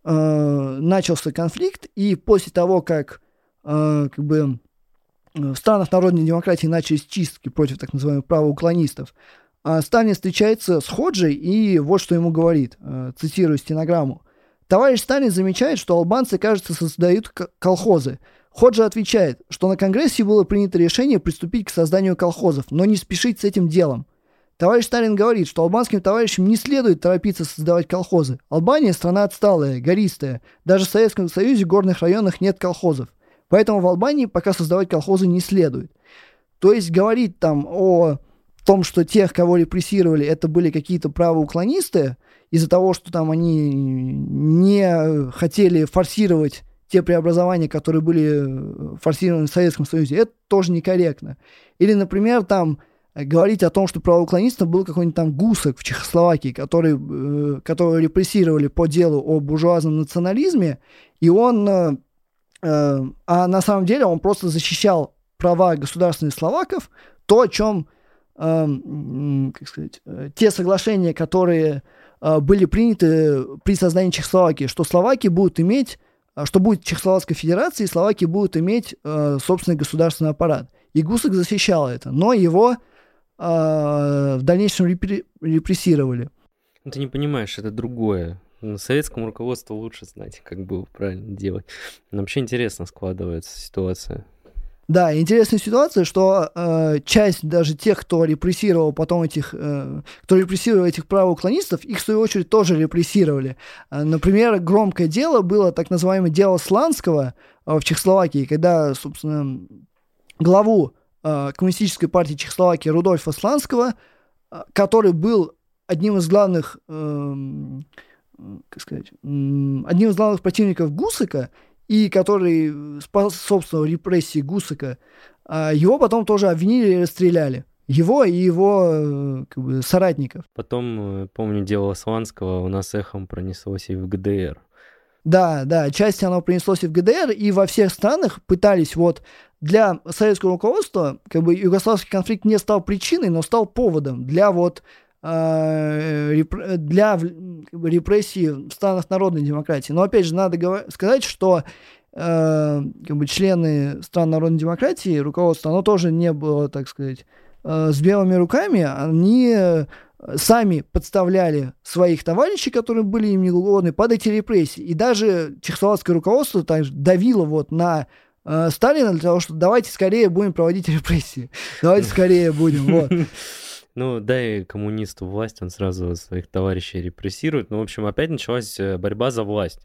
э, начался конфликт и после того, как э, как бы в странах народной демократии начались чистки против так называемых правоуклонистов. А Сталин встречается с Ходжей и вот что ему говорит, э, цитирую стенограмму. Товарищ Сталин замечает, что албанцы, кажется, создают колхозы. Ходжа отвечает, что на Конгрессе было принято решение приступить к созданию колхозов, но не спешить с этим делом. Товарищ Сталин говорит, что албанским товарищам не следует торопиться создавать колхозы. Албания – страна отсталая, гористая. Даже в Советском Союзе в горных районах нет колхозов. Поэтому в Албании пока создавать колхозы не следует. То есть говорить там о том, что тех, кого репрессировали, это были какие-то правоуклонисты, из-за того, что там они не хотели форсировать те преобразования, которые были форсированы в Советском Союзе, это тоже некорректно. Или, например, там говорить о том, что правоуклонистом был какой-нибудь там Гусак в Чехословакии, который, э, которого репрессировали по делу о буржуазном национализме, и он э, Э, а на самом деле он просто защищал права государственных словаков, то, о чем, э, как сказать, э, те соглашения, которые были приняты при создании Чехословакии, что Словакия будут иметь, что будет Чехословацкая федерация, и Словакия будет иметь собственный государственный аппарат. И Гусак защищал это, но его в дальнейшем репрессировали. Ты не понимаешь, это другое. Советскому руководству лучше знать, как было правильно делать. Но вообще интересно складывается ситуация. Да, интересная ситуация, что э, часть даже тех, кто репрессировал потом этих, э, кто репрессировал этих правоуклонистов, их в свою очередь тоже репрессировали. Э, например, громкое дело было так называемое дело Сланского э, в Чехословакии, когда, собственно, главу коммунистической партии Чехословакии Рудольфа Сланского, э, который был одним из главных э, как сказать, одним из главных противников Гусака, и который способствовал репрессии Гусака, а его потом тоже обвинили и расстреляли. Его и его э, как бы, соратников. Потом, э, помню, дело Сланского у нас эхом пронеслось и в ГДР. Да, да, часть оно принеслось и в ГДР, и во всех странах пытались вот для советского руководства, как бы югославский конфликт не стал причиной, но стал поводом для вот Э, для репрессий в странах народной демократии. Но опять же, надо сказать, что э, как бы члены стран народной демократии, руководство, оно тоже не было, так сказать, э, с белыми руками. Они сами подставляли своих товарищей, которые были им неугодны, под эти репрессии. И даже чехословацкое руководство также давило вот на Сталина для того, что давайте скорее будем проводить репрессии. Давайте скорее будем. Вот. Ну, дай коммунисту власть, он сразу своих товарищей репрессирует. Ну, в общем, опять началась э, борьба за власть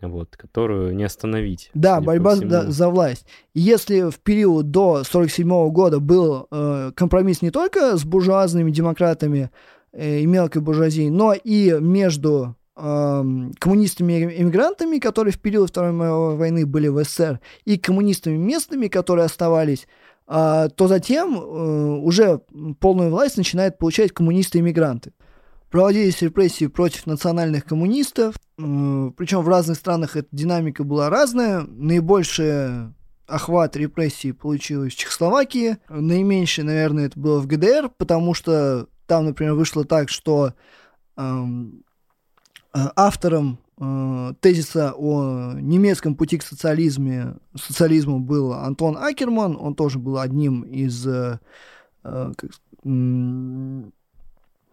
вот, которую не остановить. Да, борьба за, за власть. Если в период до 1947 года был э, компромисс не только с буржуазными демократами э, и мелкой буржуазией, но и между э, коммунистами-эмигрантами, которые в период Второй мировой войны были в СССР, и коммунистами местными, которые оставались, э, то затем э, уже полную власть начинают получать коммунисты-эмигранты. Проводились репрессии против национальных коммунистов, э, причем в разных странах эта динамика была разная. Наибольшая охват репрессий получилось в Чехословакии. Наименьшее, наверное, это было в ГДР, потому что там, например, вышло так, что эм, автором э, тезиса о немецком пути к социализме, социализму был Антон Акерман. Он тоже был одним из э, э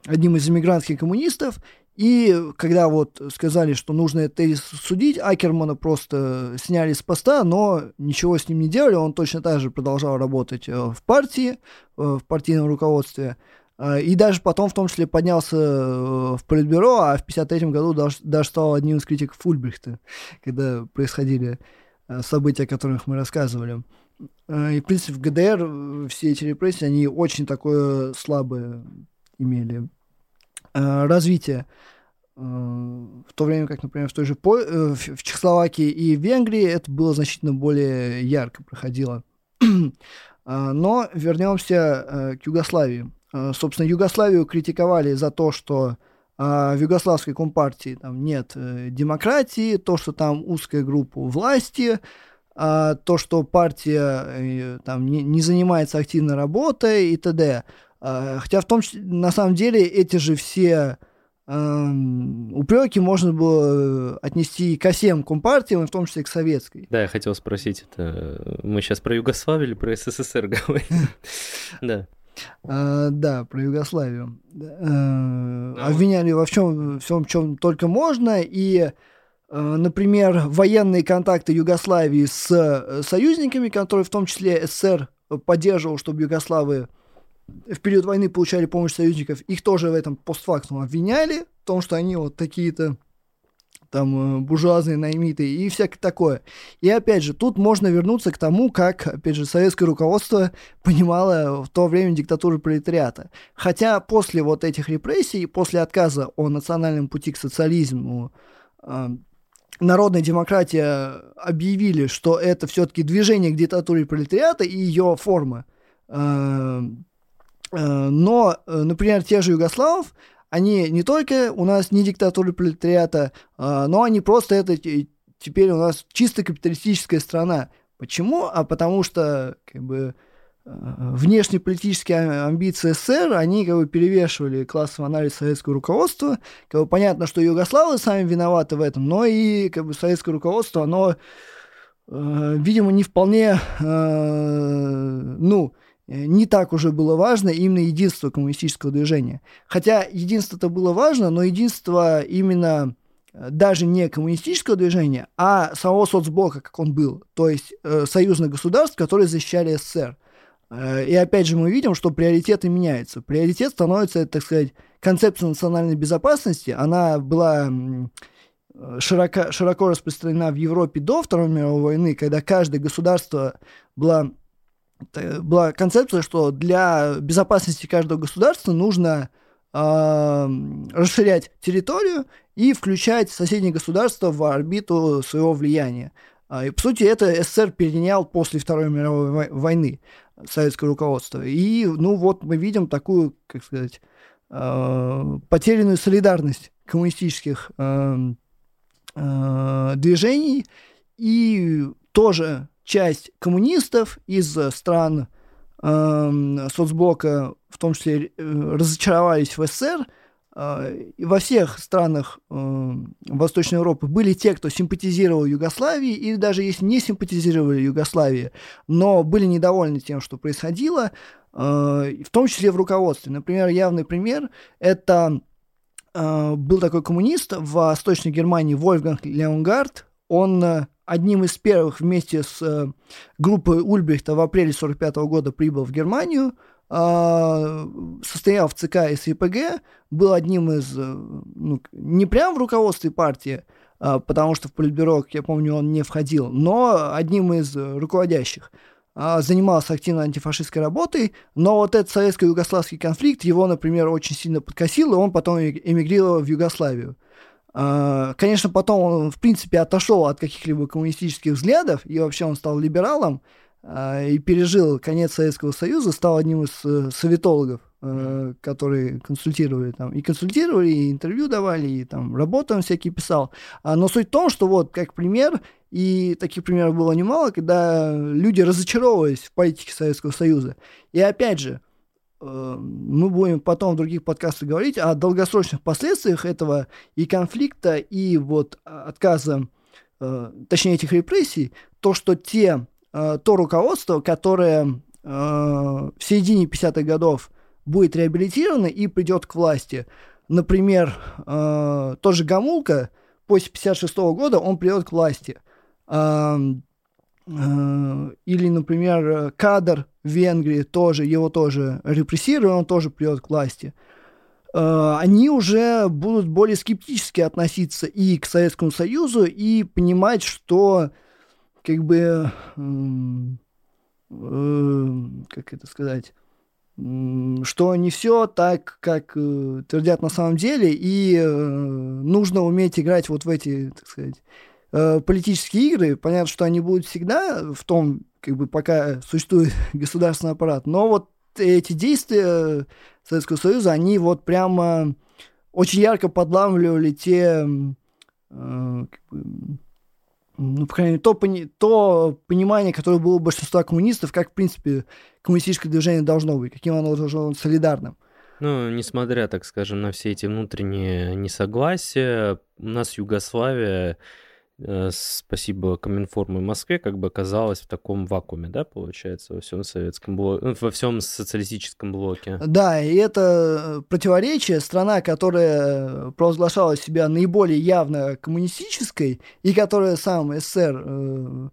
одним из иммигрантских коммунистов, и когда вот сказали, что нужно этот тезис судить, Акермана просто сняли с поста, но ничего с ним не делали, он точно так же продолжал работать э, в партии, э, в партийном руководстве, э, и даже потом в том числе поднялся в Политбюро, а в 1953 году даже, даже стал одним из критиков Фульбрихта, когда происходили события, о которых мы рассказывали. И, в принципе, в ГДР все эти репрессии, они очень такое слабое имели э, развитие. Э, в то время как, например, в той же По... э, в, Чехословакии и Венгрии это было значительно более ярко проходило. э, но вернемся э, к Югославии. Э, собственно, Югославию критиковали за то, что э, в югославской компартии там нет э, демократии, то, что там узкая группа власти, а, то, что партия э, там не, не занимается активной работой и т.д. А, хотя в том числе, на самом деле, эти же все э, упреки можно было отнести ко всем компартиям, в том числе и к советской. Да, я хотел спросить, это мы сейчас про Югославию или про СССР говорим? Да. А, да, про Югославию. А, обвиняли во всем, всем, чем только можно, и, э, например, военные контакты Югославии с э, союзниками, которые в том числе СССР поддерживал, чтобы югославы в период войны получали помощь союзников, их тоже в этом постфактум обвиняли, в том, что они вот такие-то там э, буржуазные наймиты и всякое такое. И опять же, тут можно вернуться к тому, как, опять же, советское руководство понимало в то время диктатуру пролетариата. Хотя после вот этих репрессий, после отказа о национальном пути к социализму, э, народная демократия объявили, что это все-таки движение к диктатуре пролетариата и ее форма э, но, например, те же югославов, они не только у нас не диктатура пролетариата, а, но они просто это теперь у нас чисто капиталистическая страна. Почему? А потому что как бы э, внешнеполитические амбиции СССР, они как бы перевешивали классовый анализ советского руководства. Как бы понятно, что югославы сами виноваты в этом, но и как бы советское руководство, оно, э, видимо, не вполне, э, ну, не так уже было важно именно единство коммунистического движения. Хотя единство-то было важно, но единство именно э, даже не коммунистического движения, а самого соцблока, как он был, то есть э, союзных государств, которые защищали СССР. Э, и опять же мы видим, что приоритеты меняются. Приоритет становится, так сказать, концепция национальной безопасности. Она была широко, широко распространена в Европе до Второй мировой войны, когда каждое государство было была концепция, что для безопасности каждого государства нужно э, расширять территорию и включать соседние государства в орбиту своего влияния. А, и, по сути, это СССР перенял после Второй мировой войны советское руководство. И, ну, вот мы видим такую, как сказать, э, потерянную солидарность коммунистических э, э, движений и тоже часть коммунистов из стран э, соцблока, в том числе, э, разочаровались в СССР. Э, и во всех странах э, Восточной Европы были те, кто симпатизировал Югославии, и даже если не симпатизировали Югославии, но были недовольны тем, что происходило, э, в том числе в руководстве. Например, явный пример – это э, был такой коммунист в Восточной Германии Вольфганг Леонгард. Он э, одним из первых вместе с э, группой Ульбрихта в апреле 1945 года прибыл в Германию, э, состоял в ЦК СИПГ, был одним из, э, ну, не прям в руководстве партии, э, потому что в Политбюро, я помню, он не входил, но одним из руководящих э, занимался активно антифашистской работой, но вот этот советско-югославский конфликт его, например, очень сильно подкосил, и он потом эмигрировал в Югославию. А, конечно, потом он, в принципе, отошел от каких-либо коммунистических взглядов, и вообще он стал либералом, а, и пережил конец Советского Союза, стал одним из э, советологов, э, которые консультировали там, и консультировали, и интервью давали, и там работы он всякие писал. А, но суть в том, что вот, как пример, и таких примеров было немало, когда люди разочаровывались в политике Советского Союза. И опять же, мы будем потом в других подкастах говорить о долгосрочных последствиях этого и конфликта, и вот отказа, э, точнее этих репрессий, то, что те, э, то руководство, которое в середине 50-х годов будет реабилитировано и придет к власти. Например, тоже Гамулка после 56 -го года он придет к власти. Э, или, например, кадр в Венгрии тоже, его тоже репрессируют, он тоже придет к власти. Э, они уже будут более скептически относиться и к Советскому Союзу, и понимать, что как бы э, как это сказать, что не все так, как твердят на самом деле, и нужно уметь играть вот в эти, так сказать, э, политические игры, понятно, что они будут всегда в том, как бы пока существует государственный аппарат, но вот эти действия Советского Союза, они вот прямо очень ярко подламывали те, э, как бы, ну, по крайней мере, то, пони то понимание, которое было у большинства коммунистов, как, в принципе, коммунистическое движение должно быть, каким оно должно быть солидарным. Ну, несмотря, так скажем, на все эти внутренние несогласия, у нас Югославия Э, спасибо Коминформу и Москве, как бы оказалась в таком вакууме, да, получается, во всем советском блоке, ну, во всем социалистическом блоке. Да, и это противоречие, страна, которая провозглашала себя наиболее явно коммунистической, и которая сам СССР э,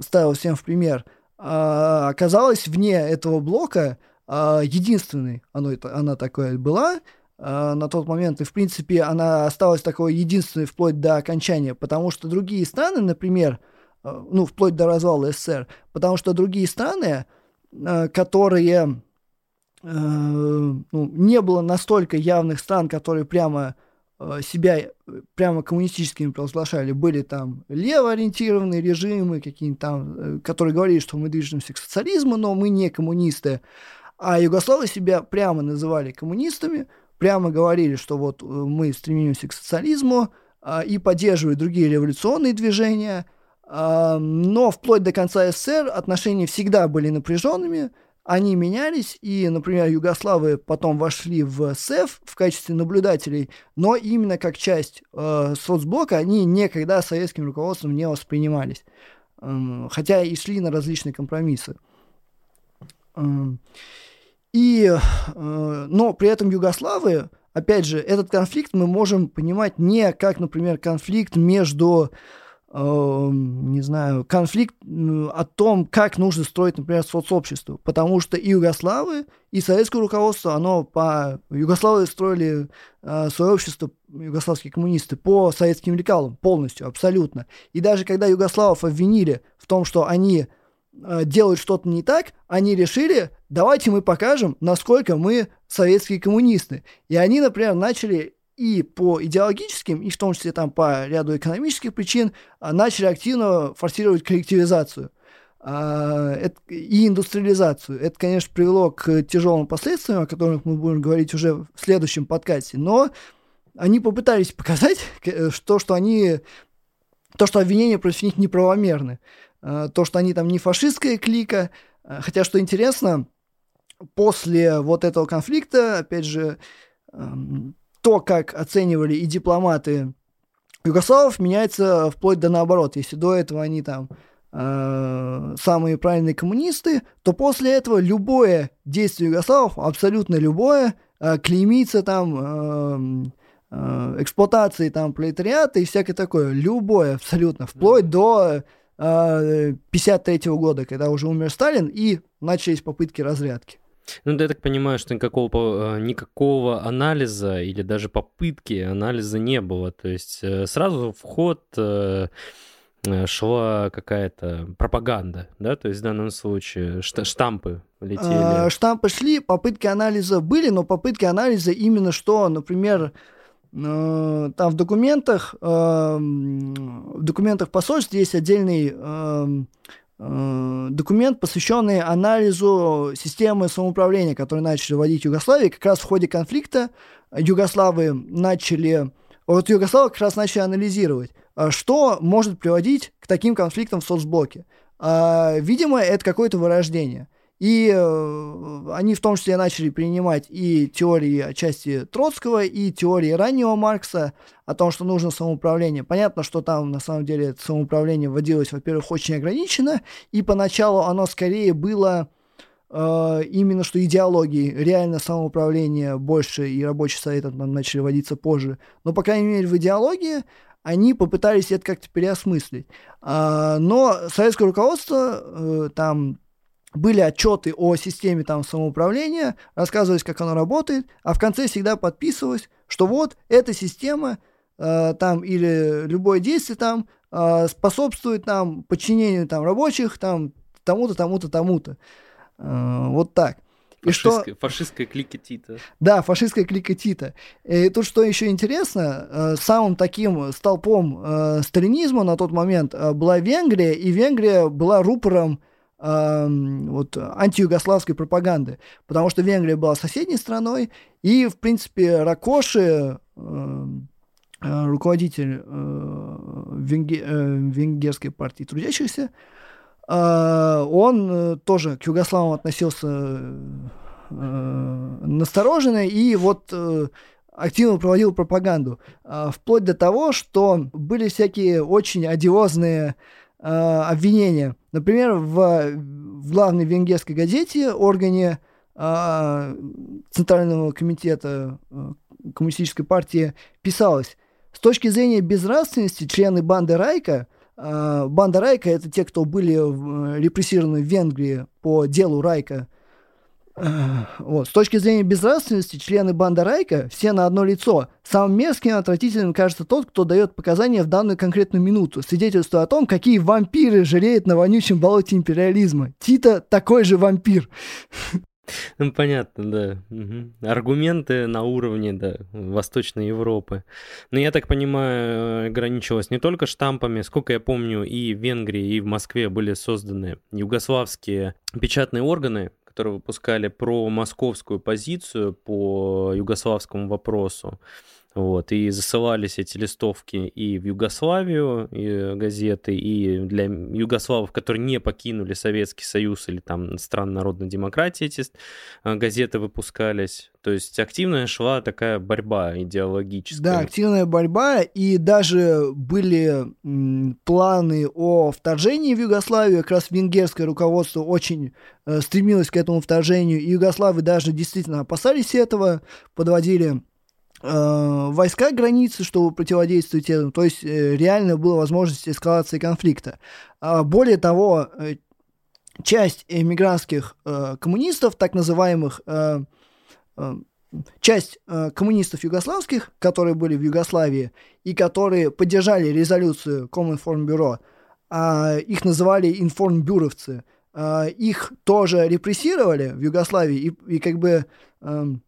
ставил всем в пример, э, оказалась вне этого блока э, единственной, оно, она такое была, Э, на тот момент, и, в принципе, она осталась такой единственной вплоть до окончания, потому что другие страны, например, э, ну, вплоть до развала СССР, потому что другие страны, э, которые, ну, не было настолько явных стран, которые прямо себя прямо коммунистическими провозглашали, были там левоориентированные режимы, какие-нибудь там, которые говорили, что мы движемся к социализму, но мы не коммунисты, а Югославы себя прямо называли коммунистами, прямо говорили, что вот э, мы стремимся к социализму а, и поддерживали другие революционные движения, а, но вплоть до конца СССР отношения всегда были напряженными, они менялись, и, например, югославы потом вошли в СЭФ в качестве наблюдателей, но именно как часть э, соцблока они никогда советским руководством не воспринимались, э, хотя и шли на различные компромиссы. Э, и, э, но при этом югославы, опять же, этот конфликт мы можем понимать не как, например, конфликт между э, не знаю, конфликт о том, как нужно строить, например, соцобщество. Потому что и Югославы, и советское руководство, оно по... Югославы строили э, свое общество, югославские коммунисты, по советским лекалам полностью, абсолютно. И даже когда югославов обвинили в том, что они делают что-то не так, они решили, давайте мы покажем, насколько мы советские коммунисты. И они, например, начали и по идеологическим, и в том числе там по ряду экономических причин а, начали активно форсировать коллективизацию а, и индустриализацию. Это, конечно, привело к тяжелым последствиям, о которых мы будем говорить уже в следующем подкасте, но они попытались показать, что, что они то, что обвинения против них неправомерны. Э, то, что они там не фашистская клика. Э, хотя, что интересно, после вот этого конфликта, опять же, эм, то, как оценивали и дипломаты югославов, меняется вплоть до наоборот. Если до этого они там э, самые правильные коммунисты, то после этого любое действие югославов, абсолютно любое, клеймится там эм, эксплуатацией там пролетариата и всякое такое. Любое абсолютно, вплоть до 53 -го года, когда уже умер Сталин, и начались попытки разрядки. Ну, да, я так понимаю, что никакого, э, никакого анализа или даже попытки анализа не было. То есть э, сразу в ход э, шла какая-то пропаганда, да, то есть в данном случае штампы летели. А, штампы шли, попытки анализа были, но попытки анализа именно что, например, Э, там в документах, э, в документах посольств есть отдельный э, документ, посвященный анализу системы самоуправления, которую начали вводить Югославии. Как раз в ходе конфликта югославы начали, вот югославы как раз начали анализировать, что может приводить к таким конфликтам в соцблоке. Видимо, это какое-то вырождение. И э, они в том числе начали принимать и теории отчасти Троцкого, и теории раннего Маркса о том, что нужно самоуправление. Понятно, что там на самом деле самоуправление вводилось, во-первых, очень ограниченно, и поначалу оно скорее было э, именно что идеологии. Реально самоуправление больше и рабочий совет там начали вводиться позже. Но, по крайней мере, в идеологии они попытались это как-то переосмыслить. А, но советское руководство э, там были отчеты о системе там самоуправления, рассказывалось, как оно работает, а в конце всегда подписывалось, что вот эта система э, там или любое действие там э, способствует там подчинению там рабочих там тому-то, тому-то, тому-то. Э, вот так. И фашистская, что... фашистская клика Тита. Да, фашистская клика Тита. И тут что еще интересно, э, самым таким столпом э, сталинизма на тот момент э, была Венгрия, и Венгрия была рупором вот, антиюгославской пропаганды, потому что Венгрия была соседней страной, и, в принципе, Ракоши, э, руководитель э, венге, э, венгерской партии трудящихся, э, он э, тоже к югославам относился э, настороженно, и вот э, активно проводил пропаганду, э, вплоть до того, что были всякие очень одиозные э, обвинения – Например, в, в главной венгерской газете, органе э, Центрального комитета э, Коммунистической партии, писалось, с точки зрения безнравственности члены банды Райка, э, банда Райка это те, кто были э, репрессированы в Венгрии по делу Райка, вот. С точки зрения безнравственности, члены банды Райка все на одно лицо. Самым мерзким и отвратительным кажется тот, кто дает показания в данную конкретную минуту, свидетельствуя о том, какие вампиры жалеют на вонючем болоте империализма. Тита такой же вампир. Ну, понятно, да. Угу. Аргументы на уровне, да, Восточной Европы. Но я так понимаю, ограничивалось не только штампами. Сколько я помню, и в Венгрии, и в Москве были созданы югославские печатные органы, которые выпускали про московскую позицию по югославскому вопросу. Вот, и засылались эти листовки и в Югославию, и газеты, и для югославов, которые не покинули Советский Союз или там стран народной демократии эти а, газеты выпускались. То есть активная шла такая борьба идеологическая. Да, активная борьба, и даже были м, планы о вторжении в Югославию, как раз венгерское руководство очень э, стремилось к этому вторжению, и югославы даже действительно опасались этого, подводили Э, войска границы, чтобы противодействовать этому. То есть э, реально была возможность эскалации конфликта. А более того, э, часть эмигрантских коммунистов, так называемых, часть коммунистов югославских, которые были в Югославии и которые поддержали резолюцию Коминформбюро, а их называли информбюровцы, их тоже репрессировали в Югославии и, и как бы эм,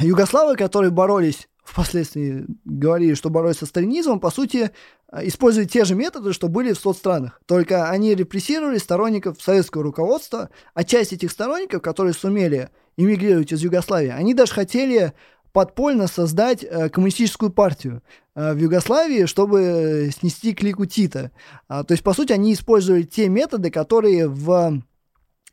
югославы, которые боролись впоследствии говорили, что боролись со сталинизмом, по сути, э, использовали те же методы, что были в соцстранах. Только они репрессировали сторонников советского руководства, а часть этих сторонников, которые сумели эмигрировать из Югославии, они даже хотели подпольно создать э, коммунистическую партию э, в Югославии, чтобы снести клику Тита. А, то есть, по сути, они использовали те методы, которые в,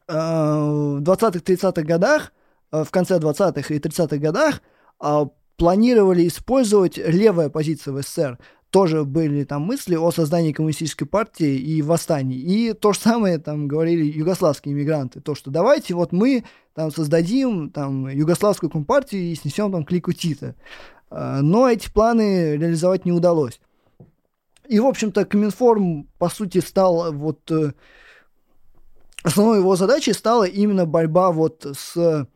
э, в 20-30-х годах в конце 20-х и 30-х годах а, планировали использовать левая позиция в СССР. Тоже были там мысли о создании коммунистической партии и восстании. И то же самое там говорили югославские иммигранты. То, что давайте вот мы там создадим там югославскую компартию и снесем там клику Тита. А, но эти планы реализовать не удалось. И, в общем-то, Коминформ, по сути, стал вот... Э, основной его задачей стала именно борьба вот с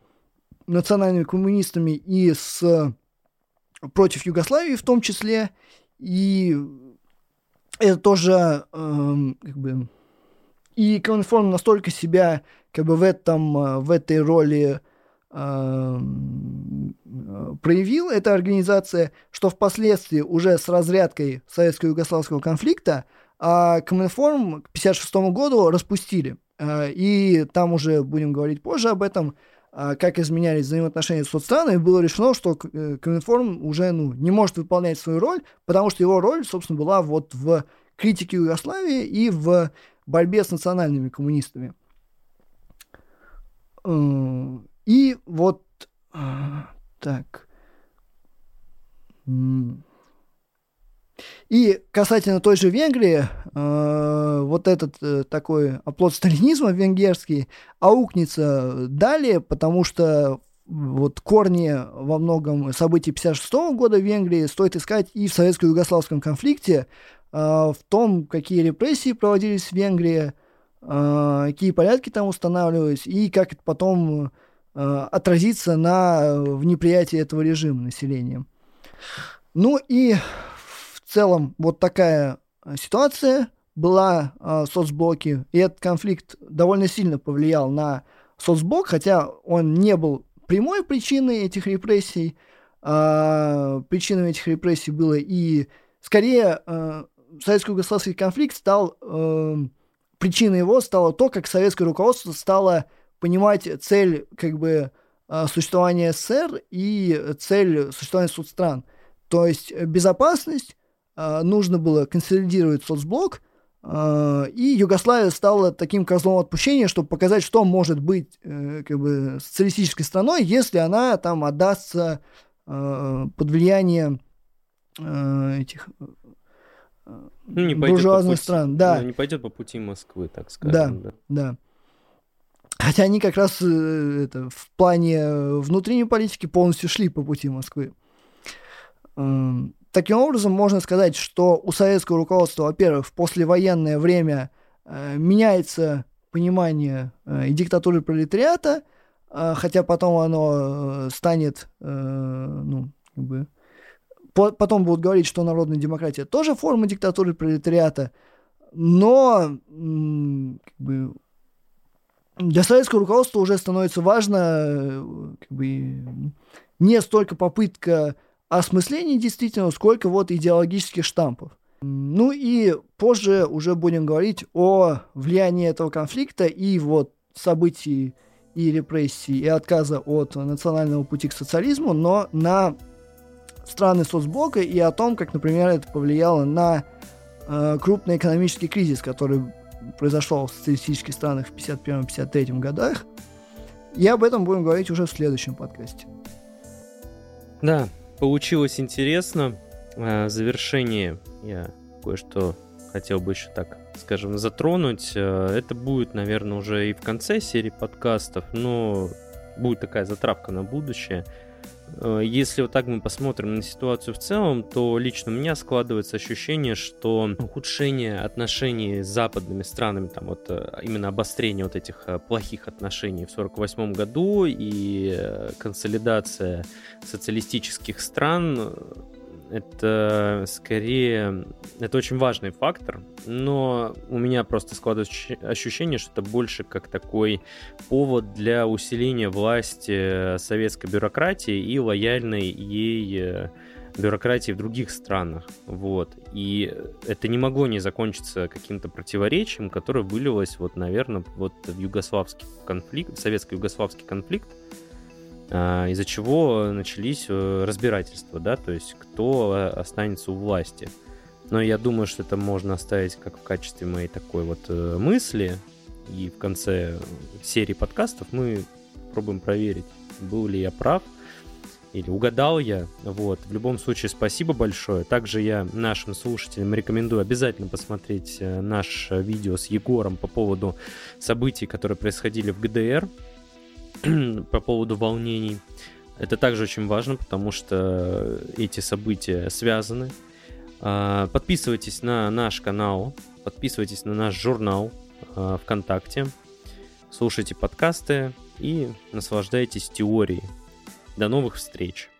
национальными коммунистами и с против Югославии в том числе. И это тоже э, как бы и Коминформ настолько себя как бы в этом в этой роли э, проявил эта организация, что впоследствии уже с разрядкой советско-югославского конфликта а Коминформ к 1956 году распустили. А, и там уже будем говорить позже об этом, как изменялись взаимоотношения с соцстранами, было решено, что э, Коминформ уже ну, не может выполнять свою роль, потому что его роль, собственно, была вот в критике Югославии и в борьбе с национальными коммунистами. Э, и вот а, так. И касательно той же Венгрии, э, вот этот э, такой оплот сталинизма венгерский аукнется далее, потому что вот корни во многом событий 56 года в Венгрии стоит искать и в советско-югославском конфликте, э, в том, какие репрессии проводились в Венгрии, э, какие порядки там устанавливались, и как это потом э, отразится на в неприятии этого режима населением. Ну и целом вот такая э, ситуация была э, в соцблоке, и этот конфликт довольно сильно повлиял на соцблок, хотя он не был прямой причиной этих репрессий. Э, причиной этих репрессий было и скорее э, советско-югославский конфликт стал э, причиной его стало то, как советское руководство стало понимать цель как бы э, существования СССР и цель существования соцстран. То есть безопасность нужно было консолидировать соцблок, а, и Югославия стала таким козлом отпущения, чтобы показать, что может быть э, как бы социалистической страной, если она там отдастся под влияние этих ну, не буржуазных пути, стран. Да. Ну, не пойдет по пути Москвы, так скажем. Да, да. да. Хотя они как раз э, это, в плане внутренней политики полностью шли по пути Москвы. Таким образом, можно сказать, что у советского руководства, во-первых, в послевоенное время э, меняется понимание э, диктатуры пролетариата, э, хотя потом оно э, станет, э, ну, как бы, по потом будут говорить, что народная демократия тоже форма диктатуры пролетариата, но как бы, для советского руководства уже становится важно э, как бы, не столько попытка осмыслений действительно, сколько вот идеологических штампов. Ну и позже уже будем говорить о влиянии этого конфликта и вот событий и репрессий, и отказа от национального пути к социализму, но на страны соцблока и о том, как, например, это повлияло на э, крупный экономический кризис, который произошел в социалистических странах в 1951-1953 годах. И об этом будем говорить уже в следующем подкасте. Да, Получилось интересно. В завершение я кое-что хотел бы еще так, скажем, затронуть. Э, это будет, наверное, уже и в конце серии подкастов, но будет такая затравка на будущее. Э, если вот так мы посмотрим на ситуацию в целом, то лично у меня складывается ощущение, что ухудшение отношений с западными странами, там вот э, именно обострение вот этих э, плохих отношений в 1948 году и консолидация социалистических стран это скорее, это очень важный фактор, но у меня просто складывается ощущение, что это больше как такой повод для усиления власти советской бюрократии и лояльной ей э, бюрократии в других странах. Вот. И это не могло не закончиться каким-то противоречием, которое вылилось, вот, наверное, вот в югославский конфликт, в советско-югославский конфликт, из-за чего начались э, разбирательства, да, то есть кто э, останется у власти. Но я думаю, что это можно оставить как в качестве моей такой вот э, мысли, и в конце серии подкастов мы пробуем проверить, был ли я прав, или угадал я. Вот. В любом случае, спасибо большое. Также я нашим слушателям рекомендую обязательно посмотреть наше видео с Егором по поводу событий, которые происходили в ГДР. по поводу волнений. Это также очень важно, потому что эти события связаны. А, подписывайтесь на наш канал, подписывайтесь на наш журнал а, ВКонтакте, слушайте подкасты и наслаждайтесь теорией. До новых встреч!